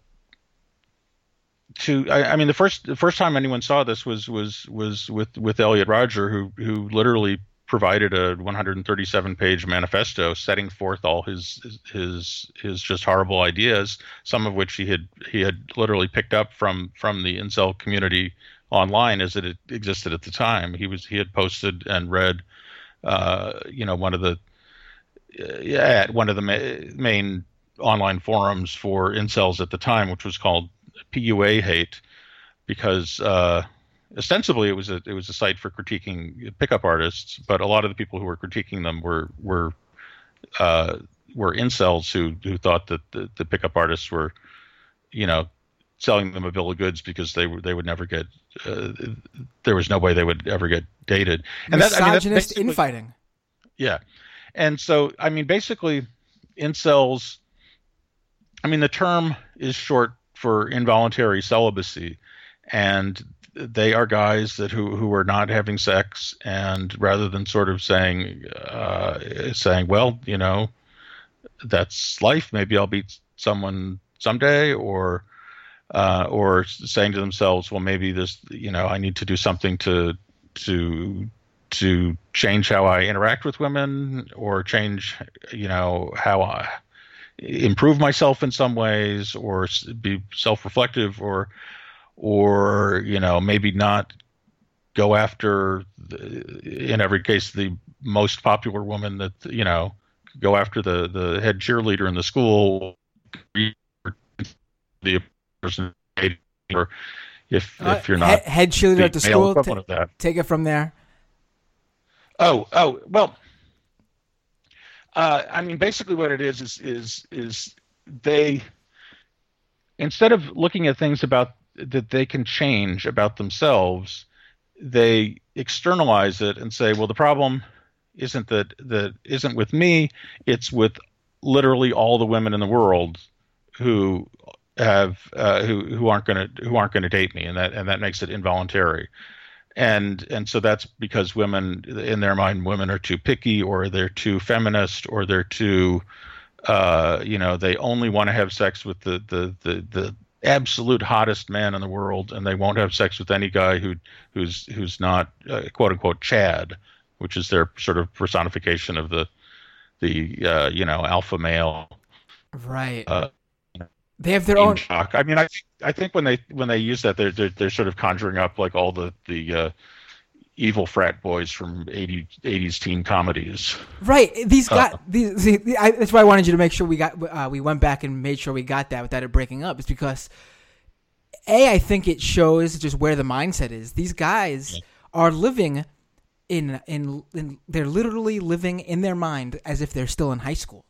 to I, I mean the first the first time anyone saw this was was was with with Elliot Rodger who who literally provided a 137 page manifesto setting forth all his his his just horrible ideas some of which he had he had literally picked up from from the incel community online as it existed at the time. He was he had posted and read uh, you know one of the yeah, at one of the ma- main online forums for incels at the time which was called PUA hate because uh, ostensibly it was a it was a site for critiquing pickup artists, but a lot of the people who were critiquing them were were uh, were incels who who thought that the, the pickup artists were, you know, selling them a bill of goods because they were they would never get uh, there was no way they would ever get dated. And that- I mean, that's Misogynist infighting. yeah. And so, I mean, basically, incels, I mean, the term is short for involuntary celibacy. And they are guys that who, who are not having sex. And rather than sort of saying, uh, saying, well, you know, that's life. Maybe I'll meet someone someday or, uh, or saying to themselves, well, maybe this, you know, I need to do something to, to to change how I interact with women or change, you know, how I improve myself in some ways or be self-reflective or, or, you know, maybe not go after, the, in every case, the most popular woman that, you know, go after the, the head cheerleader in the school, the person, if, Uh, if you're not head cheerleader at the school, equivalent ta- of that. take it from there. Oh, oh, well. Uh, I mean, basically, what it is is is is they instead of looking at things about that they can change about themselves, they externalize it and say, well, the problem isn't that that isn't with me; it's with literally all the women in the world who have uh, who who aren't going to who aren't going to date me, and that and that makes it involuntary. And and so that's because women in their mind women are too picky or they're too feminist or they're too uh, you know they only want to have sex with the, the the the absolute hottest man in the world and they won't have sex with any guy who who's who's not uh, quote unquote chad which is their sort of personification of the the uh, you know alpha male Right. uh, they have their own. shock. I mean, I think I think when they when they use that, they're they're, they're sort of conjuring up like all the the uh, evil frat boys from 80, 80s teen comedies. Right. These Uh. got these. the- I, that's why I wanted you to make sure we got. Uh, we went back and made sure we got that without it breaking up. Is because a I think it shows just where the mindset is. These guys are living in in in. They're literally living in their mind as if they're still in high school.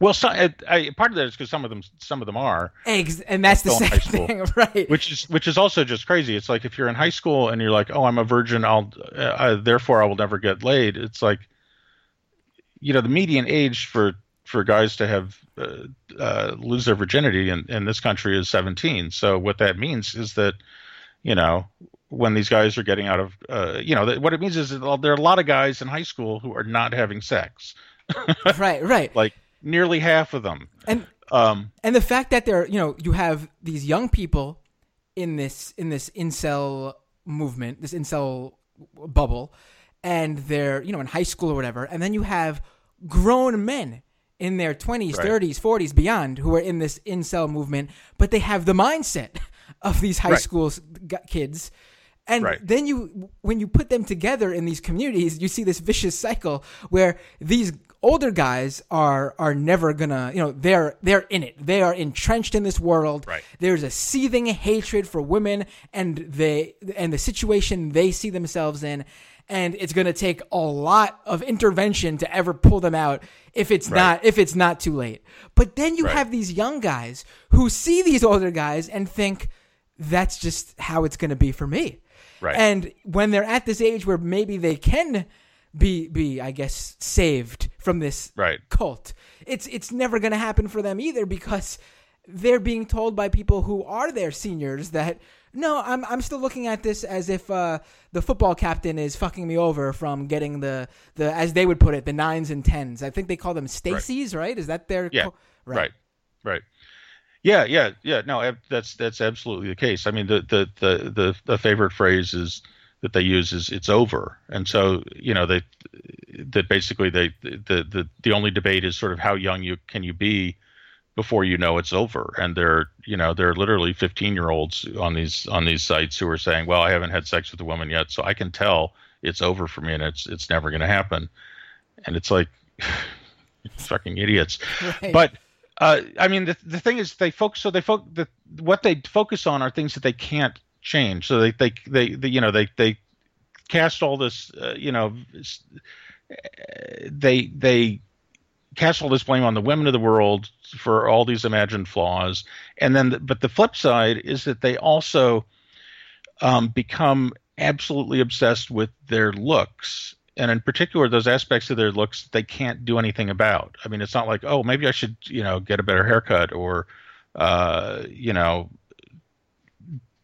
Well, so, I, I, part of that is because some of them some of them are, Eggs, and that's the Still in high second school. thing, right? which is which is also just crazy. It's like if you're in high school and you're like, oh, I'm a virgin, I'll uh, I, therefore I will never get laid. It's like, you know, the median age for for guys to have uh, uh, lose their virginity in, in this country is 17. So what that means is that, you know, when these guys are getting out of, uh, you know, that, what it means is that there are a lot of guys in high school who are not having sex. right, right. Like nearly half of them. And Um, and the fact that they're you know you have these young people in this in this incel movement this incel bubble and they're you know in high school or whatever and then you have grown men in their 20s Right. 30s 40s beyond who are in this incel movement but they have the mindset of these high Right. school kids and Right. then you when you put them together in these communities you see this vicious cycle where these older guys are are never gonna you know they're they're in it they are entrenched in this world Right. there's a seething hatred for women and they and the situation they see themselves in and it's going to take a lot of intervention to ever pull them out if it's not if it's not too late but then you Right. have these young guys who see these older guys and think that's just how it's going to be for me Right. and when they're at this age where maybe they can be be I guess saved from this Right. cult. It's it's never going to happen for them either because they're being told by people who are their seniors that no, I'm I'm still looking at this as if uh, the football captain is fucking me over from getting the the as they would put it the nines and tens. I think they call them Stacy's, right? Is that their Yeah. co- Right. Right. Yeah, yeah, yeah. No, that's that's absolutely the case. I mean, the the the the, the favorite phrase is that they use is "it's over," and so you know they that basically they the the the only debate is sort of how young you can you be before you know it's over, and they're you know they're literally 15 year olds on these on these sites who are saying, well, I haven't had sex with a woman yet, so I can tell it's over for me, and it's it's never going to happen, and it's like fucking idiots. Right. But uh, I mean, the the thing is, they focus. So they focus. The, what they focus on are things that they can't change. So they they they, they you know they they cast all this. Uh, you know, uh, they they cast all this blame on the women of the world for all these imagined flaws, and then the, but the flip side is that they also um, become absolutely obsessed with their looks and in particular those aspects of their looks they can't do anything about. I mean it's not like oh maybe i should you know get a better haircut or uh, you know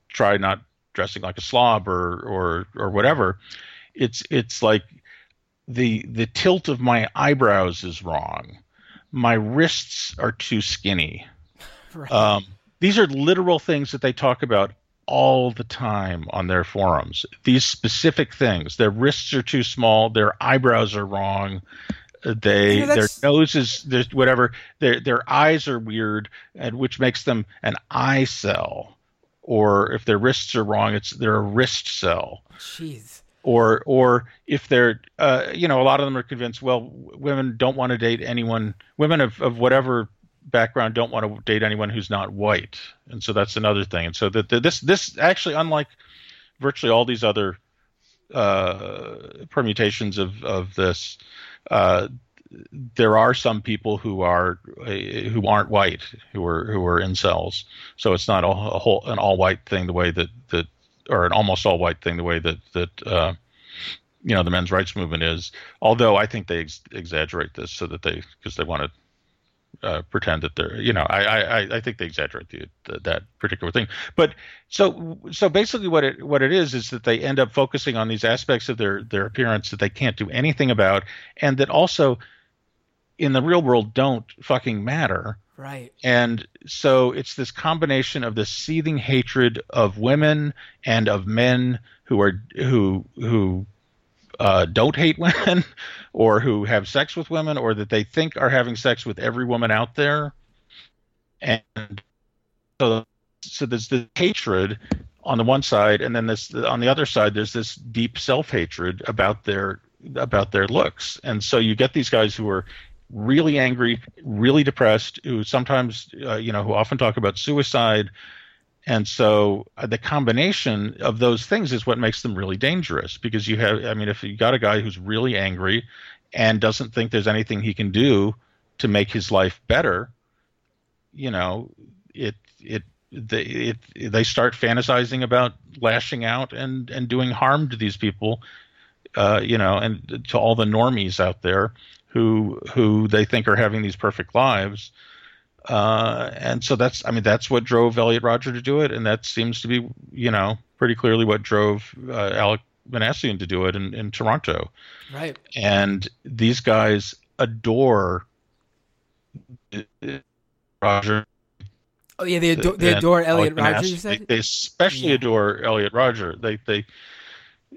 try not dressing like a slob or or or whatever. It's it's like the the tilt of my eyebrows is wrong. My wrists are too skinny. Right. um, these are literal things that they talk about all the time on their forums. These specific things. Their wrists are too small. Their eyebrows are wrong. uh, They You know, their nose is whatever. Their their eyes are weird, and which makes them an eye cell. Or if their wrists are wrong, it's they're a wrist cell Jeez. or or if they're uh, you know a lot of them are convinced well women don't want to date anyone women of, of whatever background don't want to date anyone who's not white. And so that's another thing. And so that this this actually unlike virtually all these other uh, permutations of of this uh, there are some people who are uh, who aren't white who are who are incels. So it's not a, a whole an all white thing the way that that or an almost all white thing the way that that uh, you know the men's rights movement is. Although I think they ex- exaggerate this so that they because they want to uh, pretend that they're you know I I, I- think they exaggerate the, the, that particular thing. But so so basically what it what it is is that they end up focusing on these aspects of their their appearance that they can't do anything about and that also in the real world don't fucking matter. Right. And so it's this combination of this seething hatred of women and of men who are who who uh, don't hate women or who have sex with women or that they think are having sex with every woman out there. And so so there's the hatred on the one side and then this on the other side there's this deep self-hatred about their about their looks. And so you get these guys who are really angry, really depressed, who sometimes, uh, you know, who often talk about suicide. And so uh, the combination of those things is what makes them really dangerous because you have, I mean, if you got a guy who's really angry and doesn't think there's anything he can do to make his life better, you know, it, it, they, it, they start fantasizing about lashing out and, and doing harm to these people, uh, you know, and to all the normies out there who who they think are having these perfect lives. Uh, and so that's I mean that's what drove Elliot Rodger to do it, and that seems to be you know pretty clearly what drove uh, Alek Minassian to do it in, in Toronto. Right. And these guys adore Rodger. Oh yeah, they adore, they adore Elliot Alec said. They, they especially Yeah. adore Elliot Rodger. They they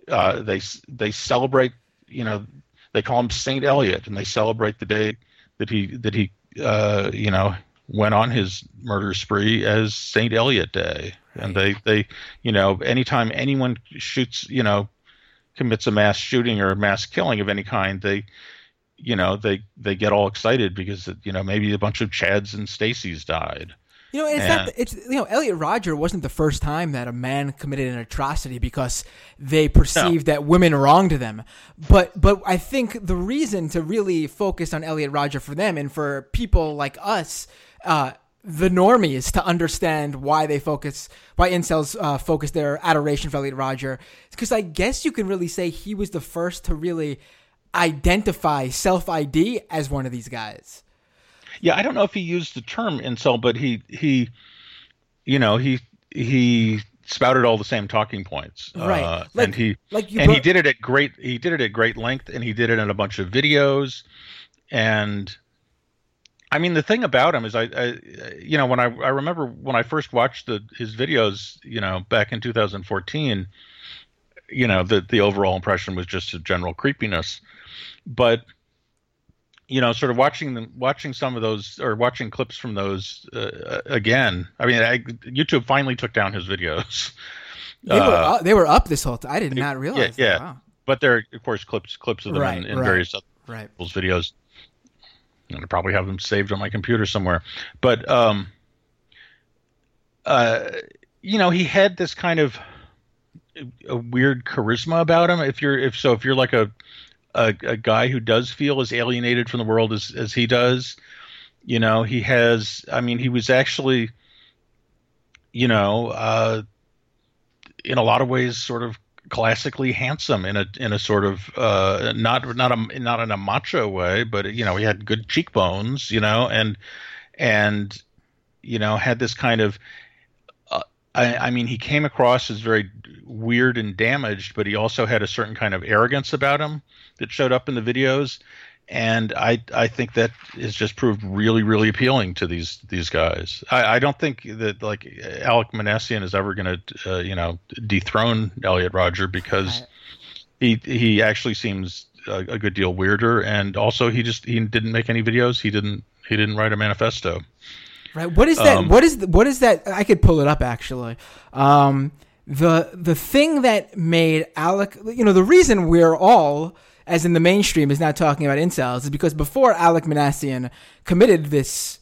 uh, they they celebrate. You know, they call him Saint Elliot, and they celebrate the day that he that he uh, you know went on his murder spree as Saint Elliot Day. And they they you know anytime anyone shoots you know commits a mass shooting or a mass killing of any kind, they you know they they get all excited because you know maybe a bunch of Chads and Stacys died. You know, it's Yeah. not. It's you know, Elliot Rodger wasn't the first time that a man committed an atrocity because they perceived that women wronged them. But but I think the reason to really focus on Elliot Rodger for them and for people like us, uh, the normies, to understand why they focus, why incels uh, focus their adoration for Elliot Rodger, because I guess you can really say he was the first to really identify self ID as one of these guys. Yeah, I don't know if he used the term incel, but he he, you know, he he spouted all the same talking points, right? Uh, like, and he like and he did it at great he did it at great length, and he did it in a bunch of videos, and I mean the thing about him is I, I you know when I I remember when I first watched the his videos, you know, back in 2014, you know, the the overall impression was just a general creepiness, but you know, sort of watching them, watching some of those, or watching clips from those uh, again. I mean, I, YouTube finally took down his videos. They were uh, up, they were up this whole time. I did not realize. Yeah, yeah. Wow. but there, are, of course, clips clips of them Right, in, in right, various other Right. people's videos. And I probably have them saved on my computer somewhere. But um, uh, you know, he had this kind of a weird charisma about him. If you're if so, if you're like a a, a guy who does feel as alienated from the world as as he does, you know, he has. I mean, he was actually, you know, uh, in a lot of ways, sort of classically handsome in a in a sort of uh, not not a not in a macho way, but you know, he had good cheekbones, you know, and and you know had this kind of uh, I, I mean he came across as very weird and damaged but he also had a certain kind of arrogance about him that showed up in the videos and I I think that has just proved really really appealing to these these guys. I, I don't think that like Alek Minassian is ever going to uh, you know dethrone Elliot Rodger because he he actually seems a, a good deal weirder and also he just he didn't make any videos. He didn't he didn't write a manifesto. Right. What is that? Um, what is the, what is that? I could pull it up actually. Um, the the thing that made Alek, you know, the reason we're all, as in the mainstream, is now talking about incels is because before Alek Minassian committed this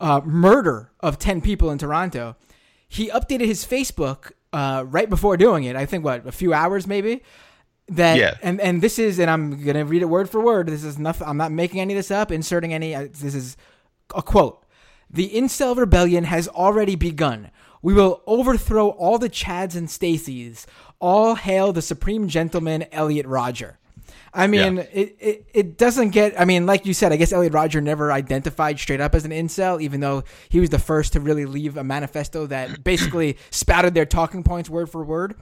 uh, murder of ten people in Toronto, he updated his Facebook uh, right before doing it. I think what a few hours maybe. That Yeah. and and this is and I'm gonna read it word for word. This is nothing. I'm not making any of this up. Inserting any. uh, This is a quote. The incel rebellion has already begun. We will overthrow all the Chads and Stacys. All hail the supreme gentleman, Elliot Rodger. I mean, Yeah. it, it, it doesn't get. I mean, like you said, I guess Elliot Rodger never identified straight up as an incel, even though he was the first to really leave a manifesto that basically spouted their talking points word for word.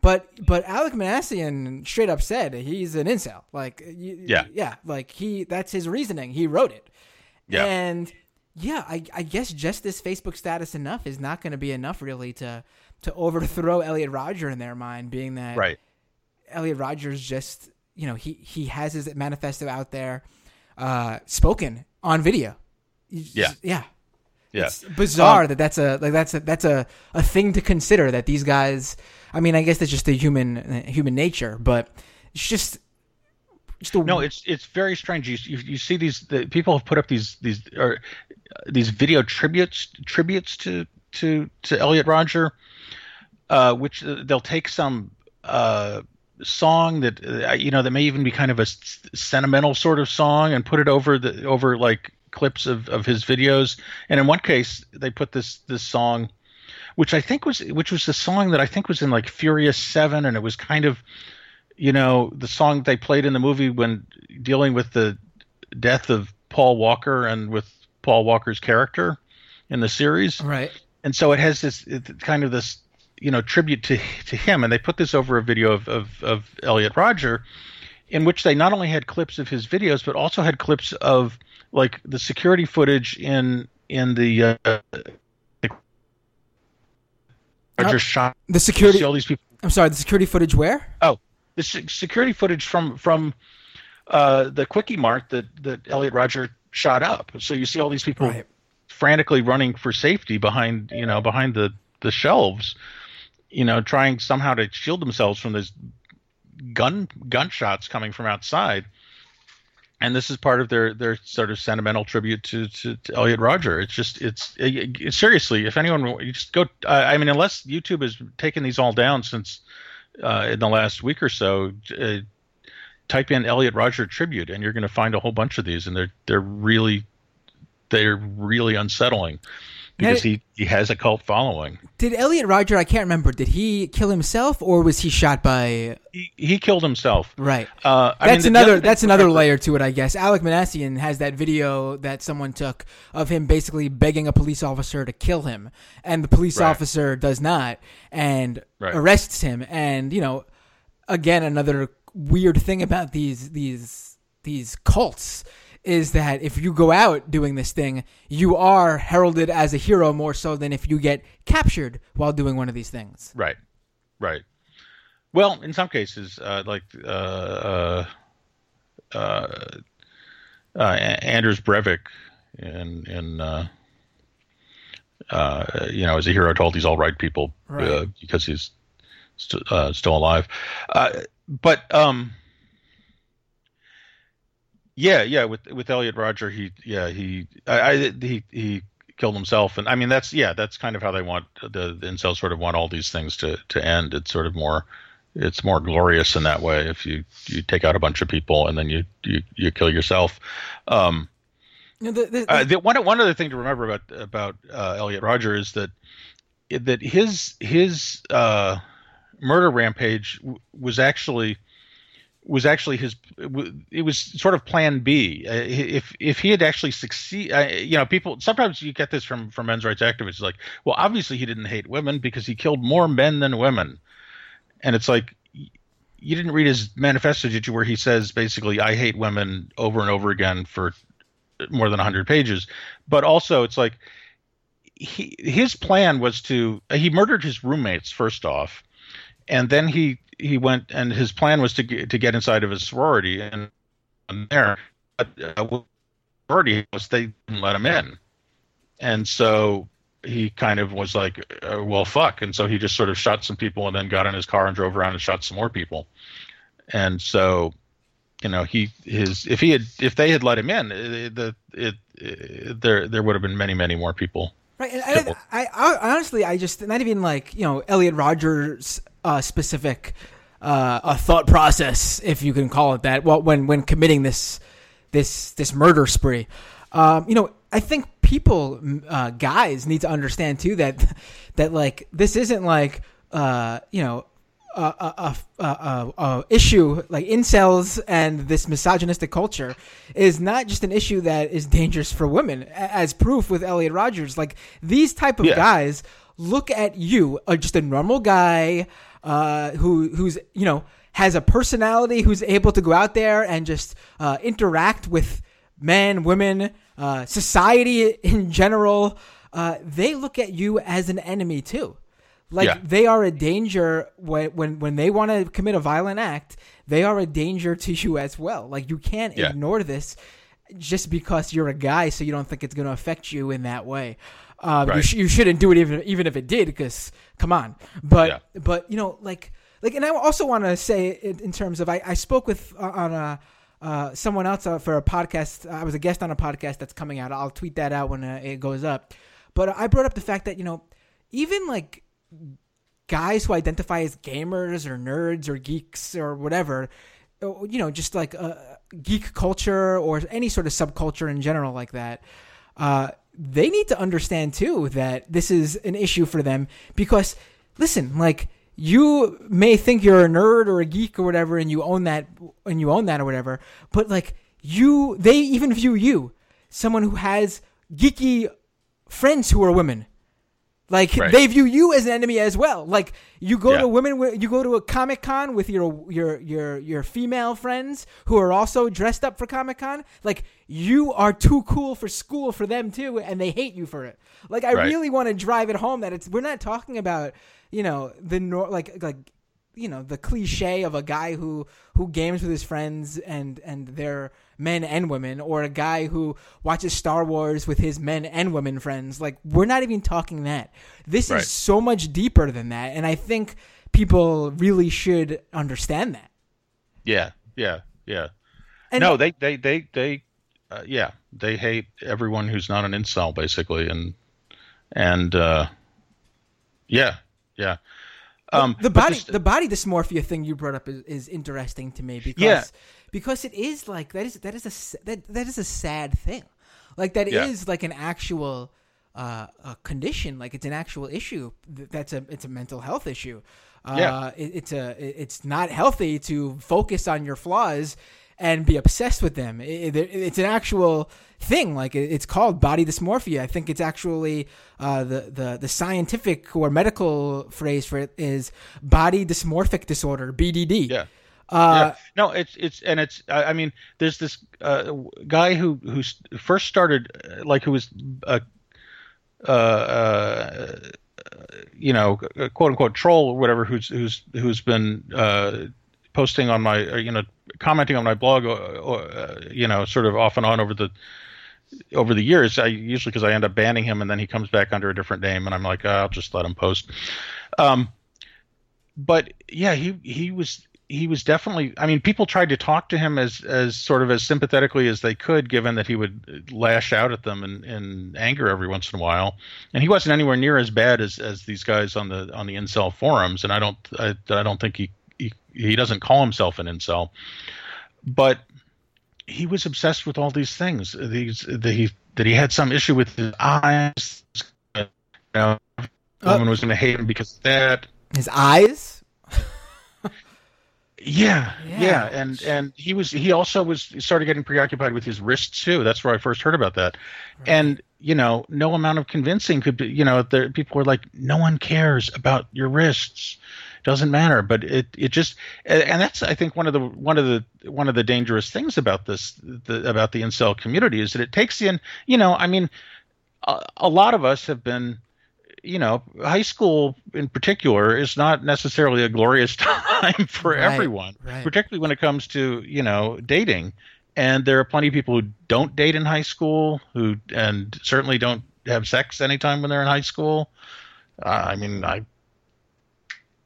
But but Alek Minassian straight up said he's an incel. Like Yeah. yeah, like he that's his reasoning. He wrote it. Yeah. And yeah, I, I guess just this Facebook status enough is not going to be enough really to to overthrow Elliot Rodger in their mind, being that Right. Elliot Rodgers just you know he he has his manifesto out there, uh, spoken on video. Yeah. yeah. Yeah. It's bizarre Um, that that's a like that's a that's a, a thing to consider that these guys. I mean, I guess that's just the human uh, human nature, but it's just just a, No, it's it's very strange. You you, you see these the, people have put up these these or uh, these video tributes tributes to to to Elliot Rodger, uh, which uh, they'll take some uh, song that uh, you know that may even be kind of a s- sentimental sort of song and put it over the over like clips of of his videos. And in one case, they put this this song. Which I think was, which was the song that I think was in like Furious Seven, and it was kind of, you know, the song they played in the movie when dealing with the death of Paul Walker and with Paul Walker's character in the series. right. And so it has this it, kind of this, you know, tribute to to him. And they put this over a video of of, of Elliot Rodger, in which they not only had clips of his videos, but also had clips of like the security footage in in the. Uh, Rodger shot. The security. all these people I'm sorry. The security footage where? Oh, the se- security footage from from uh, the quickie mart that that Elliot Rodger shot up. So you see all these people Right. frantically running for safety behind you know behind the the shelves, you know, trying somehow to shield themselves from this gun gunshots coming from outside. And this is part of their their sort of sentimental tribute to to, to Elliot Rodger. It's just it's, it, it- seriously, if anyone you just go, I I mean, unless YouTube has taken these all down since uh, in the last week or so, uh, type in Elliot Rodger tribute, and you're going to find a whole bunch of these, and they're they're really they're really unsettling. Because he he has a cult following. Did Elliot Rodger? I can't remember. Did he kill himself or was he shot by? He, he killed himself. Right. Uh, I that's mean, the- the another. that's another remember- layer to it, I guess. Alek Minassian has that video that someone took of him basically begging a police officer to kill him, and the police Right. officer does not and Right. arrests him. And you know, again, another weird thing about these these these cults is that if you go out doing this thing, you are heralded as a hero more so than if you get captured while doing one of these things. Right, right. Well, in some cases, uh, like uh, uh, uh, uh, Anders Breivik, in in uh, uh, you know, as a hero to all these alt right people uh, Right. because he's st- uh, still alive. Uh, but um, yeah, yeah, with with Elliot Rodger, he yeah he I, I he he killed himself, and I mean that's yeah that's kind of how they want the, the incels sort of want all these things to to end. It's sort of more it's more glorious in that way if you you take out a bunch of people and then you you, you kill yourself. Um, know, the- the- uh, the, one one other thing to remember about about uh, Elliot Rodger is that that his his uh, murder rampage w- was actually was actually his it was sort of plan B. Uh, if if he had actually succeed, uh, you know, people sometimes you get this from from men's rights activists like, well, obviously he didn't hate women because he killed more men than women, and it's like. You didn't read his manifesto, did you? Where he says basically, "I hate women" over and over again for more than 100 pages but also it's like he his plan was to he murdered his roommates first off and then he he went and his plan was to get, to get inside of his sorority and, and there but, uh, sorority house they didn't let him in. And so he kind of was like uh, well fuck. And so he just sort of shot some people and then got in his car and drove around and shot some more people. And so you know he his if he had if they had let him in the it, it there there would have been many many more people. Right, I. I, I honestly, I just not even like you know Elliot Rodgers' uh, specific uh, a thought process, if you can call it that. Well, when when committing this this this murder spree, um, you know, I think people, uh, guys, need to understand too that that like this isn't like uh, you know a, a, a, a, issue like incels and this misogynistic culture is not just an issue that is dangerous for women, as proof with Elliot Rodgers. Like these type of Yeah. guys look at you, uh, just a normal guy uh, who who's you know has a personality, who's able to go out there and just uh, interact with men, women, uh, society in general. Uh, they look at you as an enemy too. Like Yeah. they are a danger when when when they want to commit a violent act. They are a danger to you as well. Like you can't Yeah. ignore this just because you're a guy, so you don't think it's going to affect you in that way. Um, you, sh- you shouldn't do it even even if it did, because come on. But Yeah. but you know like like, and I also want to say in, in terms of I, I spoke with uh, on a. Uh, someone else uh, for a podcast. I was a guest on a podcast that's coming out. I'll tweet that out when uh, it goes up. But I brought up the fact that you know, even like guys who identify as gamers or nerds or geeks or whatever, uh, you know, just like uh, geek culture or any sort of subculture in general like that, uh, they need to understand too that this is an issue for them because, listen, like you may think you're a nerd or a geek or whatever, and you own that, and you own that or whatever, but like you, they even view you, someone who has geeky friends who are women. Like Right. they view you as an enemy as well. Like you go Yeah. to women, you go to a comic con with your your your your female friends who are also dressed up for comic con. Like you are too cool for school for them too, and they hate you for it. Like I Right. really want to drive it home that it's we're not talking about you know the nor like like you know the cliche of a guy who who games with his friends and and they're men and women or a guy who watches Star Wars with his men and women friends like we're not even talking that this Right. is so much deeper than that and I think people really should understand that yeah yeah yeah and no they they they they uh, yeah they hate everyone who's not an incel basically and and uh yeah yeah um the body this- the body dysmorphia thing you brought up is, is interesting to me because Yeah. because it is like that is that is a that that is a sad thing like that is Yeah. like an actual uh, a condition, like it's an actual issue. That's a it's a mental health issue. Uh, Yeah. it, it's a it's not healthy to focus on your flaws and be obsessed with them. It, it- it's an actual thing. Like it- it's called body dysmorphia. I think it's actually uh, the the the scientific or medical phrase for it is body dysmorphic disorder (BDD). Yeah. Uh, yeah. No, it's it's and it's. I I mean, there's this uh, guy who who first started uh, like who was a uh, uh, you know quote unquote troll or whatever who's who's who's been uh, posting on my or, you know commenting on my blog uh, uh, you know sort of off and on over the over the years. I usually because I end up banning him and then he comes back under a different name and I'm like "Ah, I'll just let him post. Um, but yeah, he he was he was definitely. I mean, people tried to talk to him as as sort of as sympathetically as they could, given that he would lash out at them in, in anger every once in a while, and he wasn't anywhere near as bad as, as these guys on the on the incel forums. And I don't I, I don't think he, he he doesn't call himself an incel, but he was obsessed with all these things. These that he that he had some issue with his eyes. You know, Uh, woman was going to hate him because of that. his eyes. Yeah, Yeah. yeah, and and he was he also was started getting preoccupied with his wrists too. That's where I first heard about that. And you know, no amount of convincing could be. You know, there, people were like, "No one cares about your wrists. Doesn't matter." But it it just and that's I think one of the one of the one of the dangerous things about this the, about the incel community is that it takes in. You know, I mean, a, a lot of us have been you know, high school in particular is not necessarily a glorious time for Right, everyone, right. particularly when it comes to, you know, dating. And there are plenty of people who don't date in high school, who and certainly don't have sex anytime when they're in high school. Uh, I mean, I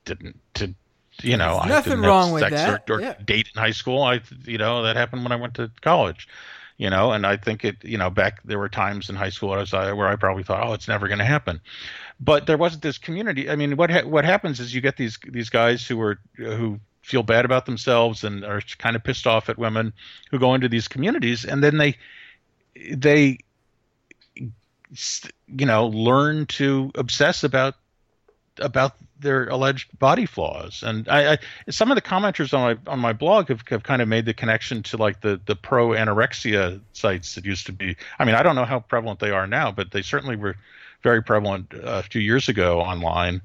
didn't to you know, There's I nothing didn't wrong have with sex that, or, or yeah. date in high school. I you know, that happened when I went to college you know and i think it you know back there were times in high school where i, was, where I probably thought oh it's never going to happen but there wasn't this community i mean what ha- what happens is you get these these guys who are who feel bad about themselves and are kind of pissed off at women who go into these communities and then they they you know learn to obsess about about their alleged body flaws and I, I some of the commenters on my on my blog have, have kind of made the connection to like the the pro anorexia sites that used to be i mean i don't know how prevalent they are now but they certainly were very prevalent uh, a few years ago online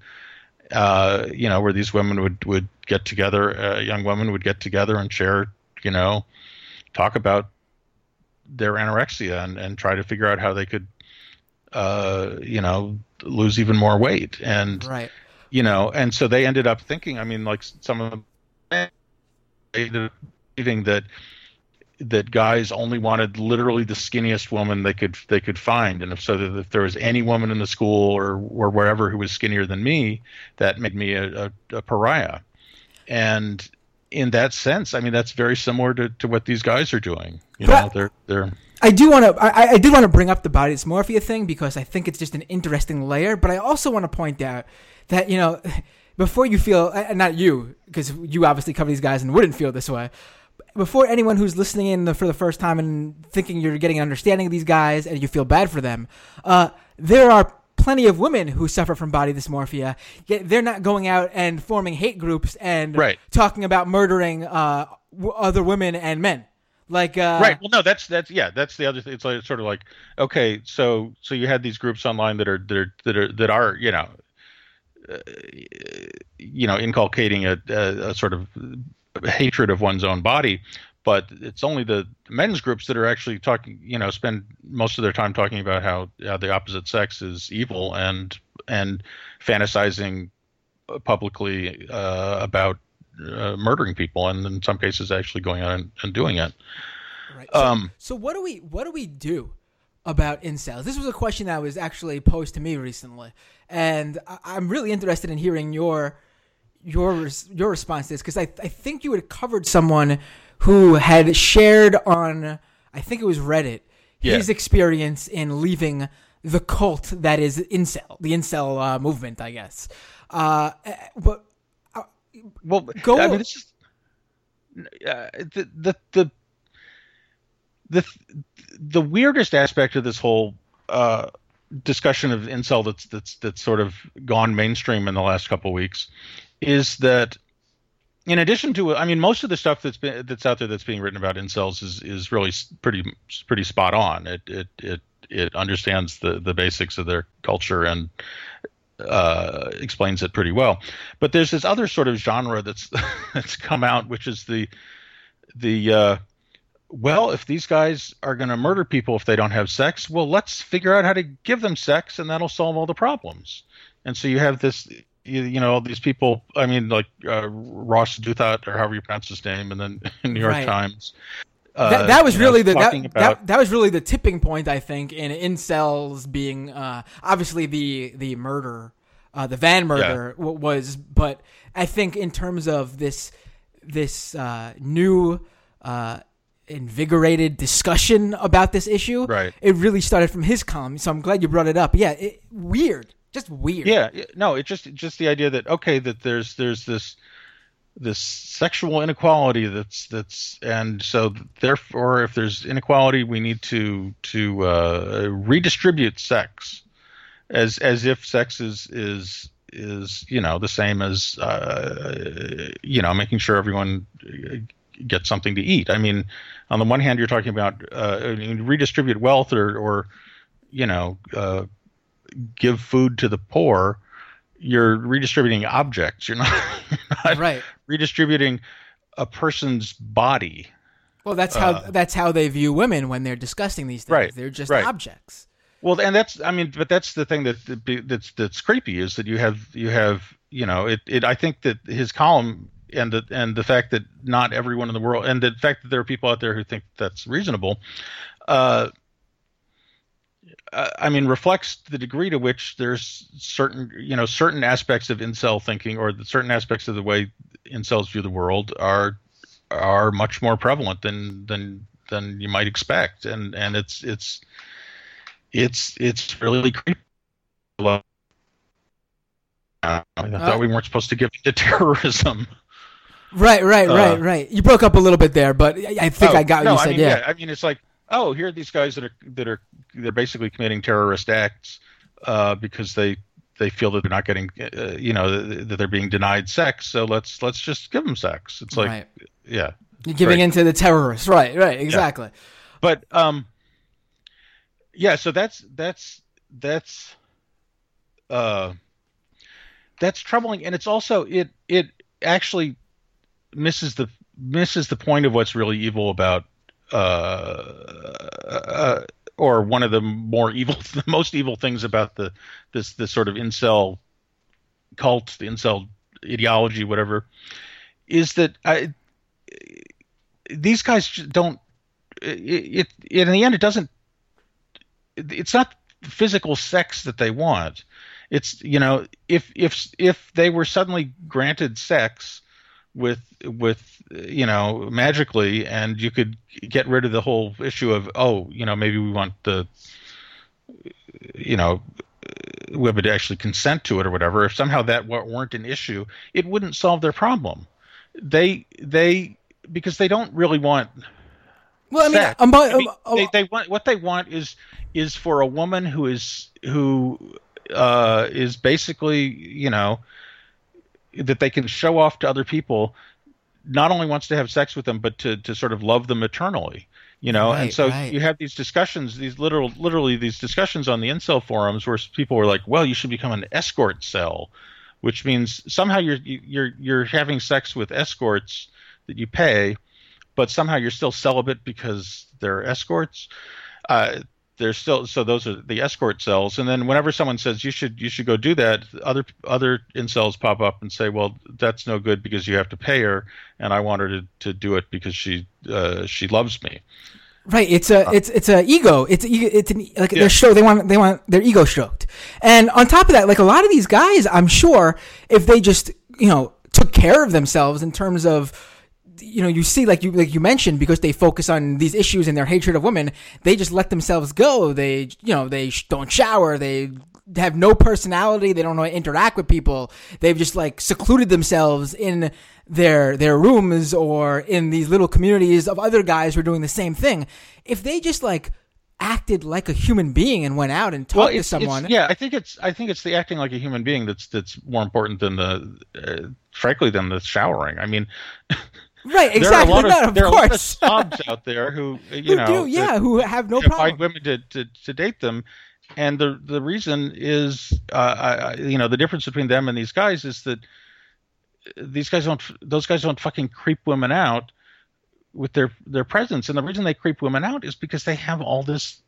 uh, you know where these women would would get together uh, young women would get together and share you know talk about their anorexia and, and try to figure out how they could uh, you know lose even more weight and Right. You know, and so they ended up thinking. I mean, like some of them they ended up believing that that guys only wanted literally the skinniest woman they could they could find, and if so, that if there was any woman in the school or or wherever who was skinnier than me, that made me a, a, a pariah. And in that sense, I mean, that's very similar to, to what these guys are doing. You know, they're they're I do want to. I, I did want to bring up the body dysmorphia thing because I think it's just an interesting layer. But I also want to point out that you know, before you feel, uh, not you, because you obviously cover these guys and wouldn't feel this way. Before anyone who's listening in the, for the first time and thinking you're getting an understanding of these guys and you feel bad for them, uh, there are plenty of women who suffer from body dysmorphia. Yet they're not going out and forming hate groups and Right. talking about murdering uh, w- other women and men. Like uh, right. Well no that's that's yeah that's the other thing it's like sort of like okay so so you had these groups online that are that are that are that are you know uh, you know inculcating a, a, a sort of hatred of one's own body but it's only the men's groups that are actually talking you know spend most of their time talking about how, how the opposite sex is evil and and fantasizing publicly uh, about uh, murdering people and in some cases actually going out and, and doing it Right. So, um so what do we what do we do about incels? This was a question that was actually posed to me recently, and I, I'm really interested in hearing your your your response to this because I I think you had covered someone who had shared on I think it was Reddit his Yeah. experience in leaving the cult that is incel the incel uh, movement I guess. Uh, eh, but Well, Go- I mean, this is uh, the the the the the weirdest aspect of this whole uh, discussion of incel that's that's that's sort of gone mainstream in the last couple of weeks is that in addition to I mean most of the stuff that's been that's out there that's being written about incels is is really pretty pretty spot on. It it it it understands the the basics of their culture and uh, explains it pretty well. But there's this other sort of genre that's that's come out, which is the the uh, well, if these guys are going to murder people if they don't have sex, well, let's figure out how to give them sex, and that'll solve all the problems. And so you have this, you, you know, all these people. I mean, like uh, Ross Douthat, or however you pronounce his name, and then New York right. Times. Uh, that, that, was really know, the that, about, that, that, was really the tipping point, I think, in incels being uh, obviously the the murder, uh, the van murder yeah. was, but I think in terms of this this uh, new uh, invigorated discussion about this issue. Right. It really started from his column, so I'm glad you brought it up. Yeah, it, weird, just weird. Yeah, no, it just just the idea that okay, that there's there's this this sexual inequality that's that's and so therefore if there's inequality we need to to uh, redistribute sex as as if sex is is is you know the same as uh, you know making sure everyone gets something to eat. I mean, on the one hand, you're talking about uh, redistribute wealth or or you know uh, give food to the poor. You're redistributing objects. You're not, you're not right. redistributing a person's body. Well, that's how uh, that's how they view women when they're discussing these things. Right, they're just right. objects. Well, and that's I mean, but that's the thing that that's that's creepy is that you have you have you know it it I think that his column and the and the fact that not everyone in the world and the fact that there are people out there who think that's reasonable uh, Uh, I mean, reflects the degree to which there's certain, you know, certain aspects of incel thinking or the certain aspects of the way incels view the world are are much more prevalent than than than you might expect, and and it's it's it's it's really creepy. Uh, I thought uh, we weren't supposed to give to terrorism. Right, right, right, uh, right. You broke up a little bit there, but I think oh, I got what no, you said. I mean, yeah. yeah. I mean, it's like, oh, here are these guys that are that are they're basically committing terrorist acts uh, because they they feel that they're not getting, uh, you know, that they're being denied sex. So let's let's just give them sex. It's like, right. yeah, you're giving in to the terrorists. Right, right, exactly. Yeah. But um, yeah. So that's that's that's uh, that's troubling, and it's also it it actually misses the misses the point of what's really evil about uh, or one of the more evil, the most evil things about the this this sort of incel cult, the incel ideology, whatever, is that I, these guys don't. It, it in the end, it doesn't. It's not physical sex that they want. It's you know if if if they were suddenly granted sex with with you know magically and you could get rid of the whole issue of oh you know maybe we want the you know women to actually consent to it or whatever. If somehow that weren't an issue it wouldn't solve their problem. They they because they don't really want well i mean, I mean they, they want what they want is is for a woman who is who uh, is basically you know that they can show off to other people not only wants to have sex with them but to, to sort of love them eternally you know right, and so right. you have these discussions these literal literally these discussions on the incel forums where people were like well you should become an escort cell which means somehow you're you're you're having sex with escorts that you pay but somehow you're still celibate because they're escorts uh, there's still so those are the escort cells. And then whenever someone says you should you should go do that other other incels pop up and say well that's no good because you have to pay her and i want her to, to do it because she uh, she loves me. Right. It's a uh, it's it's a ego. It's it's an, like yeah. their show they want they want their ego stroked. And on top of that like a lot of these guys i'm sure if they just you know took care of themselves in terms of you know you see like you like you mentioned because they focus on these issues and their hatred of women they just let themselves go. They you know they don't shower. They have no personality. They don't know how to interact with people. They've just like secluded themselves in their their rooms or in these little communities of other guys who are doing the same thing. If they just like acted like a human being and went out and talked to it's, someone. Yeah, I think it's I think it's the acting like a human being that's that's more important than the uh, frankly than the showering. I mean, right? Exactly. there are a lot of, no, of there are a lot of snobs out there who you Who know do, yeah, that who have no problem. problem. women to, to, to date them, and the the reason is uh, I, I, you know the difference between them and these guys is that these guys don't those guys don't fucking creep women out with their their presence, and the reason they creep women out is because they have all this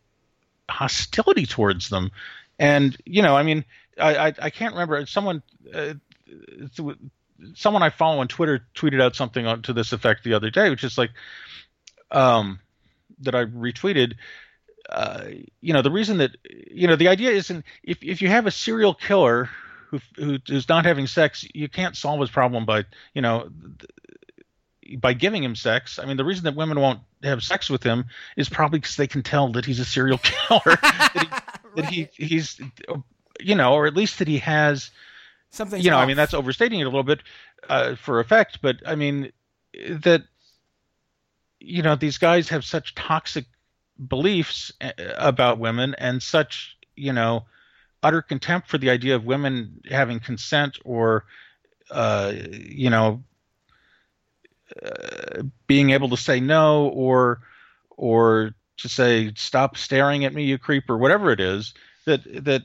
hostility towards them, and you know I mean I I, I can't remember someone. Uh, someone I follow on Twitter tweeted out something on, to this effect the other day, which is like, um, that I retweeted. Uh, you know, the reason that you know the idea isn't if if you have a serial killer who who is not having sex, you can't solve his problem by you know by giving him sex. I mean, the reason that women won't have sex with him is probably because they can tell that he's a serial killer, that, he, that he he's you know, or at least that he has Something. you know, I mean, that's overstating it a little bit uh, for effect, but I mean that you know these guys have such toxic beliefs uh, about women and such you know utter contempt for the idea of women having consent or uh, you know uh, being able to say no or or to say stop staring at me you creep or whatever it is that that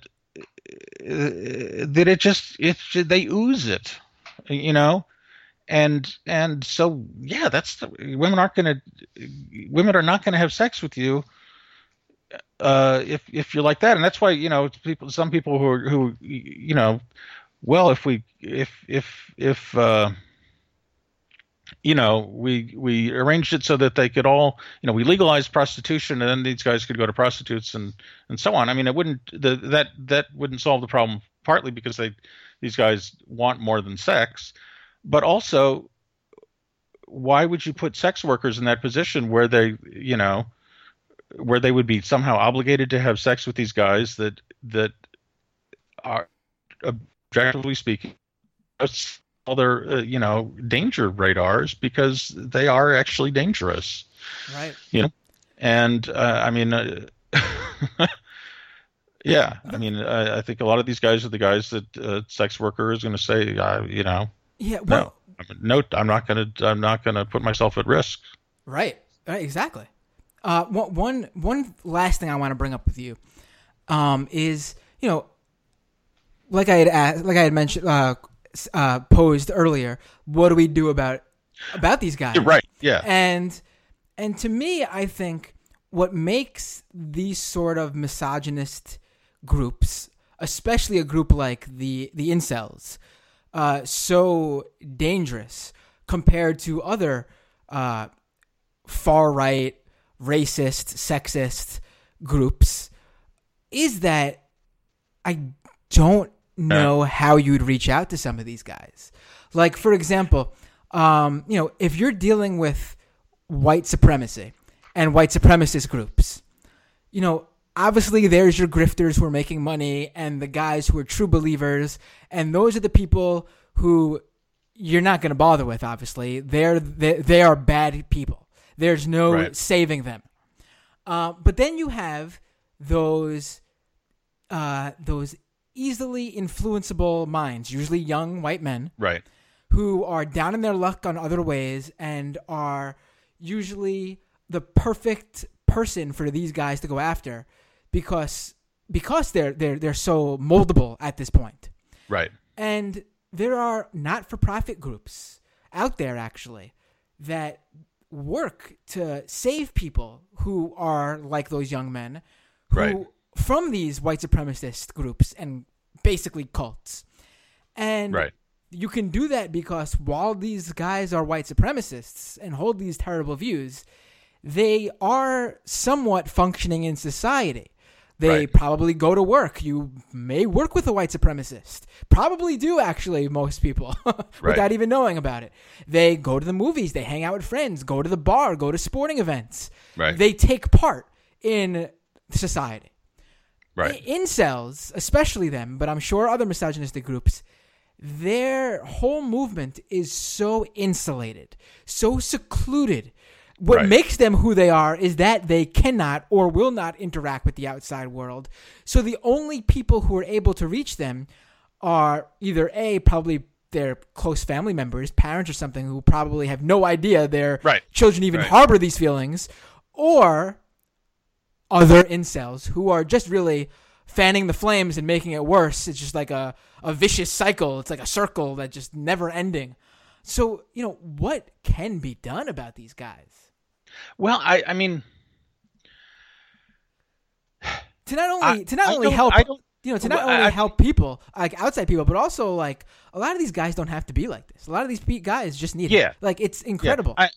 that it just it they ooze it you know? And and so yeah that's the, women aren't to women are not to have sex with you uh if if you're like that. And that's why you know people some people who are who you know well if we if if if uh you know we we arranged it so that they could all you know we legalized prostitution and then these guys could go to prostitutes and and so on. I mean it wouldn't the, that that wouldn't solve the problem partly because they these guys want more than sex. But also why would you put sex workers in that position where they you know where they would be somehow obligated to have sex with these guys that that are objectively speaking all their uh, you know danger radars because they are actually dangerous. Right. You know? And uh, i mean uh, yeah i mean I, I, think a lot of these guys are the guys that uh, sex worker is going to say uh, you know yeah well, no no i'm not going to i'm not going to put myself at risk. Right right exactly. Uh, one one last thing i want to bring up with you um, is you know like i had asked, like i had mentioned uh, uh, posed earlier. What do we do about about these guys? You're right. Yeah. And and to me, I think what makes these sort of misogynist groups, especially a group like the the incels, uh, so dangerous compared to other uh, far right, racist, sexist groups, is that I don't know how you'd reach out to some of these guys. Like, for example, um, you know, if you're dealing with white supremacy and white supremacist groups, you know, obviously there's your grifters who are making money and the guys who are true believers, and those are the people who you're not going to bother with. Obviously, they're they, they are bad people. There's no Right. saving them. Uh, but then you have those uh, those easily influenceable minds, usually young white men, right who are down in their luck on other ways and are usually the perfect person for these guys to go after because because they're they're they're so moldable at this point. right And there are not for profit groups out there actually that work to save people who are like those young men who Right. From these white supremacist groups and basically cults. And right you can do that because while these guys are white supremacists and hold these terrible views, they are somewhat functioning in society. They Right. probably go to work. You may work with a white supremacist. Probably do, actually, most people, without even knowing about it. They go to the movies. They hang out with friends, go to the bar, go to sporting events. Right. They take part in society. Right Incels, especially them, but I'm sure other misogynistic groups, their whole movement is so insulated, so secluded. What Right. makes them who they are is that they cannot or will not interact with the outside world. So the only people who are able to reach them are either A, probably their close family members, parents or something, who probably have no idea their Right. children even Right. harbor these feelings, or other incels who are just really fanning the flames and making it worse. It's just like a, a vicious cycle. It's like a circle that just never ending. So, you know, what can be done about these guys? Well, I I mean, To not only I- to not I only help you know, to not only help people, like outside people, but also like a lot of these guys don't have to be like this. A lot of these guys just need Yeah. it. Like it's yeah, incredible. I,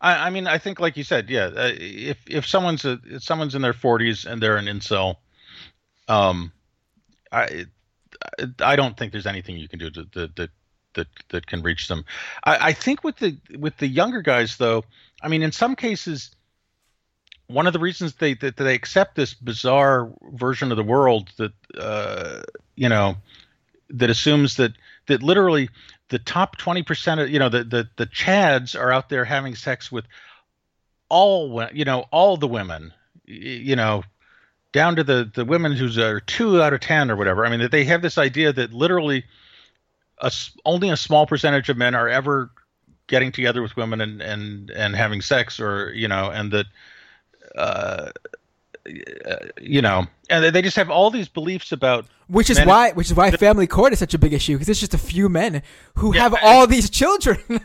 I I mean, I think like you said, yeah. Uh, if if someone's a if someone's in their 40s and they're an incel, um, I I don't think there's anything you can do to, that that can reach them. I, I think with the with the younger guys though, I mean, in some cases, one of the reasons they that they accept this bizarre version of the world that uh, you know that assumes that that literally the top 20% of you know the the the chads are out there having sex with all you know all the women you know down to the the women who's are 2 out of 10 or whatever. I mean that they have this idea that literally a, only a small percentage of men are ever getting together with women and and and having sex or you know and that uh Uh, you know and they just have all these beliefs about which is why which is why family court is such a big issue because it's just a few men who Yeah, have all these children.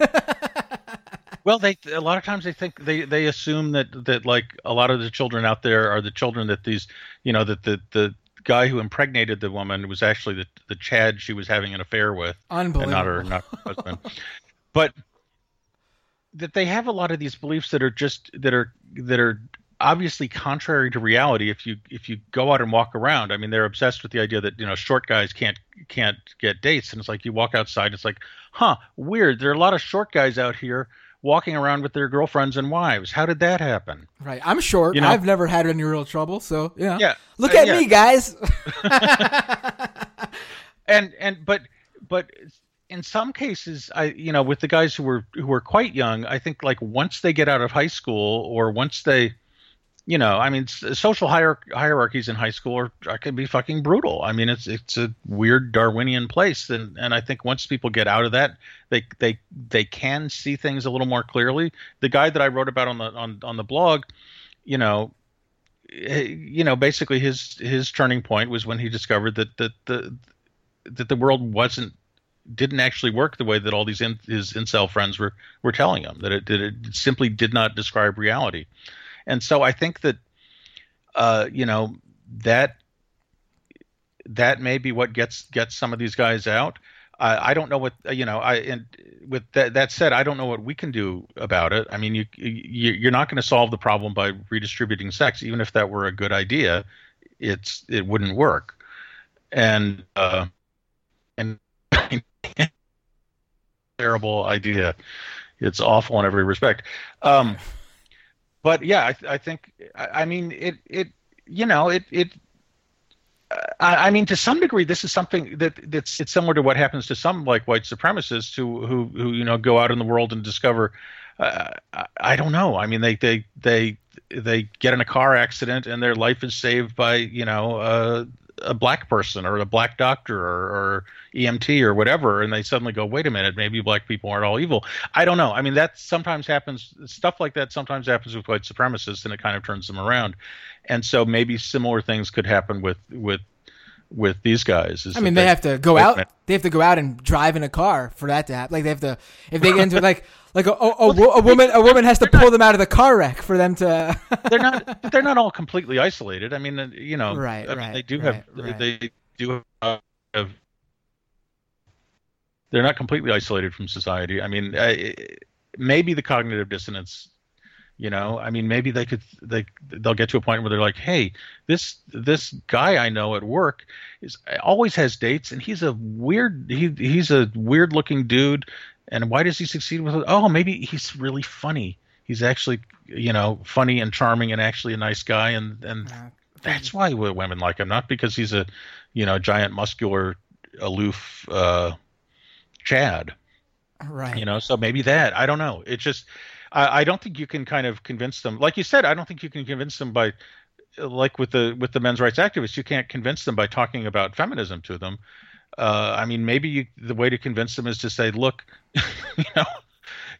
Well, they a lot of times they think they they assume that that like a lot of the children out there are the children that these you know that the the guy who impregnated the woman was actually the the Chad she was having an affair with and Unbelievable. not her not her husband. But that they have a lot of these beliefs that are just that are that are obviously contrary to reality if you if you go out and walk around i mean they're obsessed with the idea that you know short guys can't can't get dates and it's like you walk outside it's like huh weird there are a lot of short guys out here walking around with their girlfriends and wives how did that happen Right. I'm short. You know- I've never had any real trouble. So, yeah. Yeah, Look uh, at yeah. me, guys. and and but but in some cases i you know with the guys who were who were quite young i think like once they get out of high school or once they you know i mean social hier- hierarchies in high school are, are can be fucking brutal. I mean it's it's a weird darwinian place and and i think once people get out of that they they they can see things a little more clearly. The guy that i wrote about on the on on the blog you know eh, you know basically his his turning point was when he discovered that that the that the world wasn't didn't actually work the way that all these in, his incel friends were were telling him that it, that it simply did not describe reality and so i think that uh you know that that may be what gets gets some of these guys out I I don't know what you know. I and with that, that said, I don't know what we can do about it. I mean, you, you you're not going to solve the problem by redistributing sex, even if that were a good idea. It's it wouldn't work, and uh, and terrible idea. It's awful in every respect. Um, but yeah, I, I think I, I mean it. It you know it it. I, mean, to some degree, this is something that that's it's similar to what happens to some like white supremacists who who who you know go out in the world and discover. Uh, I, I don't know. I mean, they they they they get in a car accident and their life is saved by you know uh, a black person or a black doctor or, or EMT or whatever, and they suddenly go, wait a minute, maybe black people aren't all evil. I don't know. I mean, that sometimes happens. Stuff like that sometimes happens with white supremacists, and it kind of turns them around. And so maybe similar things could happen with with with these guys. is I mean, that they have to go out. They have to go out and drive in a car for that to happen. Like they have to, if they get into like like a, a, a, wo- a woman, a woman has to pull them out of the car wreck for them to. they're not they're not all completely isolated. I mean, you know, Right, I mean, right, they do right, have right. they do have. They're not completely isolated from society. I mean, I, maybe the cognitive dissonance. You know, I mean, maybe they could they they'll get to a point where they're like, hey, this this guy I know at work is always has dates, and he's a weird he he's a weird looking dude, and why does he succeed with it? Oh, maybe he's really funny. He's actually you know funny and charming and actually a nice guy, and and that's why women like him, not because he's a you know giant muscular aloof uh, Chad right. you know so maybe that i don't know it's just I, I don't think you can kind of convince them. Like you said, I don't think you can convince them by like with the with the men's rights activists, you can't convince them by talking about feminism to them. Uh, I mean, maybe you, the way to convince them is to say, look, you know,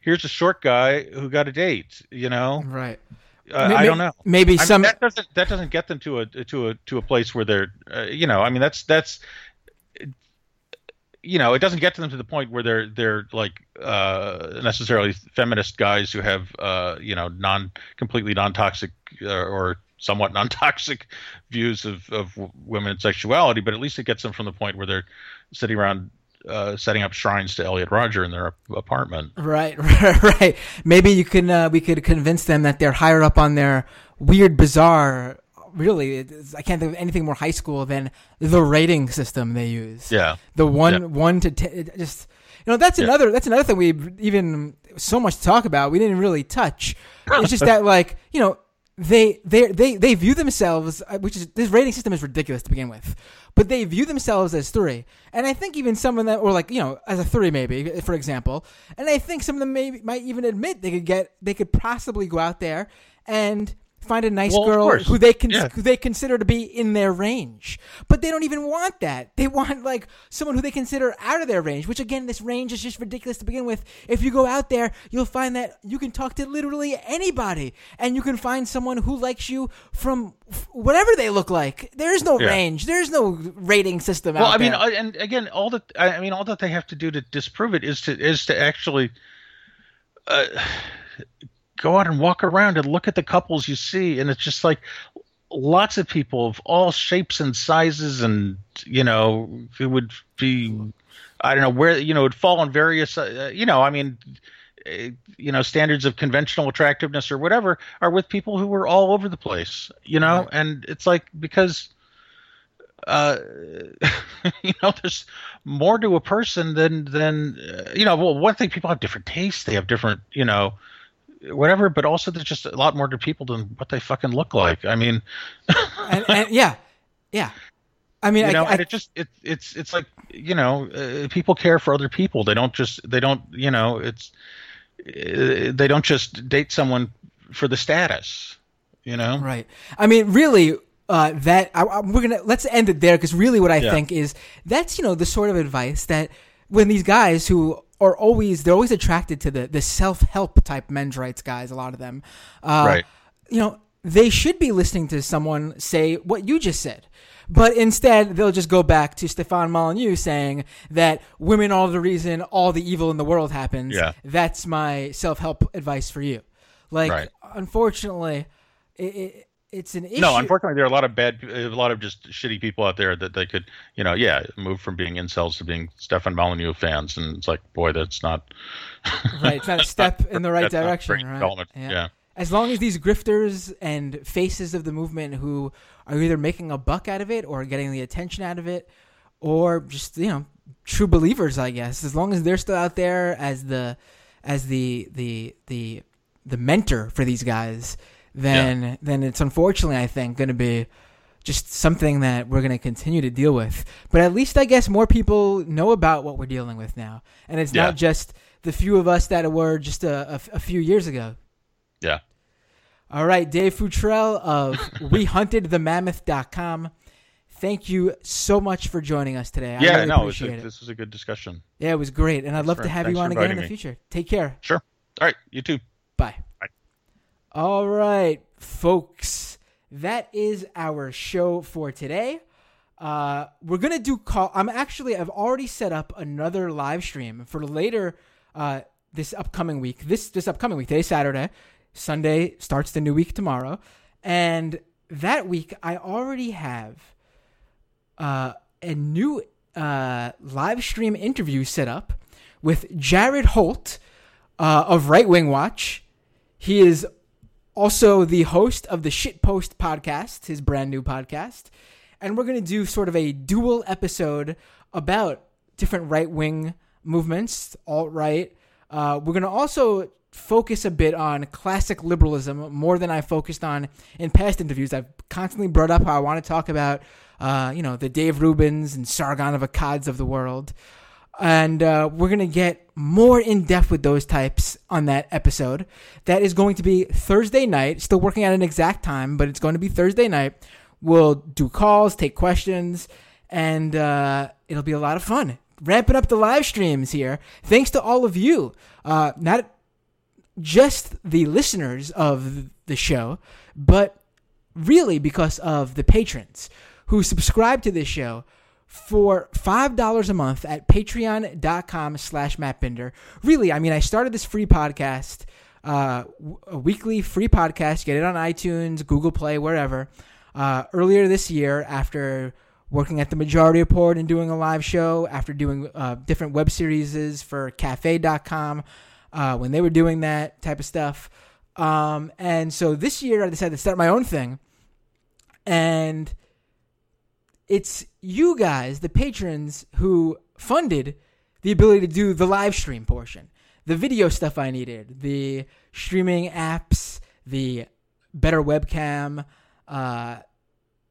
here's a short guy who got a date. You know, right. Uh, May- I don't know. Maybe I mean, some. that doesn't that doesn't get them to a to a to a place where they're uh, you know I mean that's that's you know it doesn't get to them to the point where they're they're like uh, necessarily feminist guys who have uh, you know non completely non toxic uh, or somewhat non toxic views of of women and sexuality, but at least it gets them from the point where they're sitting around. Uh, setting up shrines to Elliot Rodger in their apartment. Right, right, right. Maybe you can. Uh, we could convince them that they're higher up on their weird, bizarre. Really, I can't think of anything more high school than the rating system they use. Yeah, The one, Yeah. one to ten. Just you know, that's Yeah. another. That's another thing we even so much to talk about. We didn't really touch. It's just that, like you know, they they they they view themselves, uh, which is this rating system is ridiculous to begin with, but they view themselves as three, and I think even some of them, or like you know, as a three maybe, for example, and I think some of them maybe might even admit they could get they could possibly go out there and find a nice Well, girl who they can Yeah. who they consider to be in their range. But they don't even want that. They want like someone who they consider out of their range, which again this range is just ridiculous to begin with. If you go out there, you'll find that you can talk to literally anybody and you can find someone who likes you from whatever they look like. There is no Yeah. range. There's no rating system well out i mean there. and again all that i I mean all that they have to do to disprove it is to is to actually uh, go out and walk around and look at the couples you see and it's just like lots of people of all shapes and sizes and you know it would be i don't know where you know it would fall on various uh, you know i mean uh, you know standards of conventional attractiveness or whatever are with people who are all over the place you know Right. and it's like because uh, you know, there's more to a person than than uh, you know. Well, one thing people have different tastes, they have different, you know, whatever. But also, there's just a lot more to people than what they fucking look like. I mean, and, and yeah, yeah. I mean, you I, know, I, and it just it, it's it's like you know, uh, people care for other people. They don't just they don't you know, it's uh, they don't just date someone for the status. You know, Right. I mean, really, uh, that I, I- we're gonna let's end it there because really, what I Yeah. think is that's you know the sort of advice that when these guys who are always they're always attracted to the the self help type men's rights guys, a lot of them, uh, Right. You know, they should be listening to someone say what you just said. But instead, they'll just go back to Stefan Molyneux saying that women are the reason all the evil in the world happens. Yeah. That's my self help advice for you. Like, Right. unfortunately, it, it, it's an issue. No, unfortunately, there are a lot of bad, a lot of just shitty people out there that they could, you know, yeah, move from being incels to being Stefan Molyneux fans, and it's like, boy, that's not right. It's not a step in the right direction. Right? development. Yeah. As long as these grifters and faces of the movement who are either making a buck out of it or getting the attention out of it, or just you know true believers, I guess. As long as they're still out there as the as the the the the mentor for these guys, then then it's unfortunately I think going to be just something that we're going to continue to deal with. But at least I guess more people know about what we're dealing with now, and it's Yeah. not just the few of us that were just a, a, a few years ago. Yeah. All right, Dave Futrelle of WeHuntedTheMammoth.com. Thank you so much for joining us today. I yeah, really no, it was a, it. this was a good discussion. Yeah, it was great, and I'd Thanks love for- to have you on again in the me. future. Take care. Sure. All right, you too. Bye. All right, folks. That is our show for today. Uh, we're gonna do call. I'm actually. I've already set up another live stream for later. Uh, this upcoming week. This this upcoming week. Today's Saturday. Sunday starts the new week tomorrow, and that week I already have uh, a new uh, live stream interview set up with Jared Holt uh, of Right Wing Watch. He is also the host of the Shitpost podcast, his brand new podcast. And we're going to do sort of a dual episode about different right wing movements, alt right. Uh, we're going to also focus a bit on classic liberalism more than I focused on in past interviews. I've constantly brought up how I want to talk about, uh, you know, the Dave Rubins and Sargon of Akkads of the world. And uh, we're gonna get more in depth with those types on that episode. That is going to be Thursday night. Still working at an exact time, but it's going to be Thursday night. We'll do calls, take questions, and uh, it'll be a lot of fun. Ramping up the live streams here. Thanks to all of you. Uh, not just the listeners of the show, but really because of the patrons who subscribe to this show for $5 a month at patreon.com slash mattbinder. Really, I mean, I started this free podcast, uh, a weekly free podcast. Get it on iTunes, Google Play, wherever. Uh, earlier this year, after working at the Majority Report and doing a live show, after doing uh, different web series for cafe.com, uh, when they were doing that type of stuff. Um, and so this year I decided to start my own thing. And it's you guys, the patrons, who funded the ability to do the live stream portion, the video stuff I needed, the streaming apps, the better webcam, uh,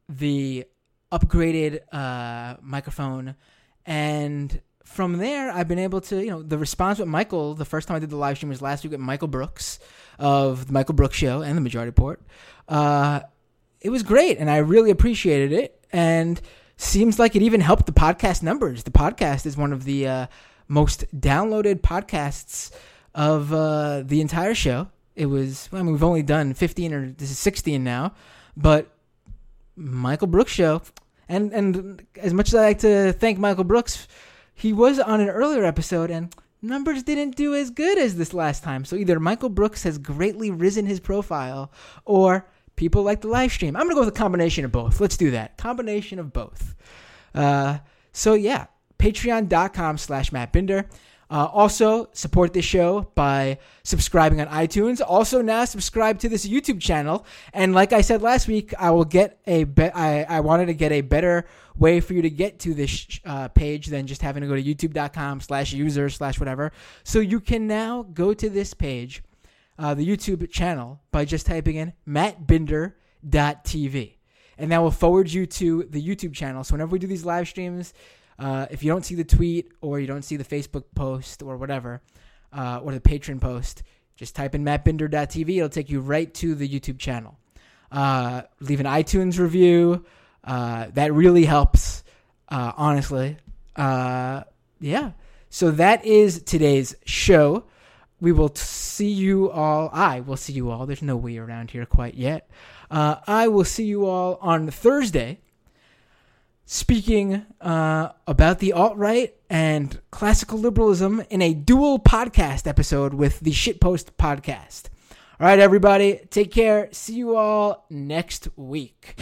the upgraded uh, microphone, and from there, I've been able to, you know, the response with Michael. The first time I did the live stream was last week with Michael Brooks of the Michael Brooks Show and the Majority Report. Uh, it was great, and I really appreciated it. And seems like it even helped the podcast numbers. The podcast is one of the uh, most downloaded podcasts of uh, the entire show. It was, I mean, we've only done 15 or this is 16 now, but Michael Brooks show. And and as much as I like to thank Michael Brooks, he was on an earlier episode and numbers didn't do as good as this last time. So either Michael Brooks has greatly risen his profile or people like the live stream. I'm going to go with a combination of both. Let's do that. Combination of both. Uh, so yeah, patreon.com slash Matt Binder. Uh, also, support this show by subscribing on iTunes. Also, now subscribe to this YouTube channel. And like I said last week, I will get a be- I, I wanted to get a better way for you to get to this uh, page than just having to go to youtube.com slash user slash whatever. So you can now go to this page, uh, the YouTube channel, by just typing in mattbinder.tv. And that will forward you to the YouTube channel. So whenever we do these live streams, uh, if you don't see the tweet or you don't see the Facebook post or whatever, uh, or the Patreon post, just type in mattbinder.tv. It'll take you right to the YouTube channel. Uh, leave an iTunes review. Uh, that really helps, uh, honestly. Uh, yeah. So that is today's show. We will see you all. I will see you all. There's no we around here quite yet. I will see you all on Thursday speaking uh, about the alt right and classical liberalism in a dual podcast episode with the Shitpost podcast. All right, everybody, take care. See you all next week.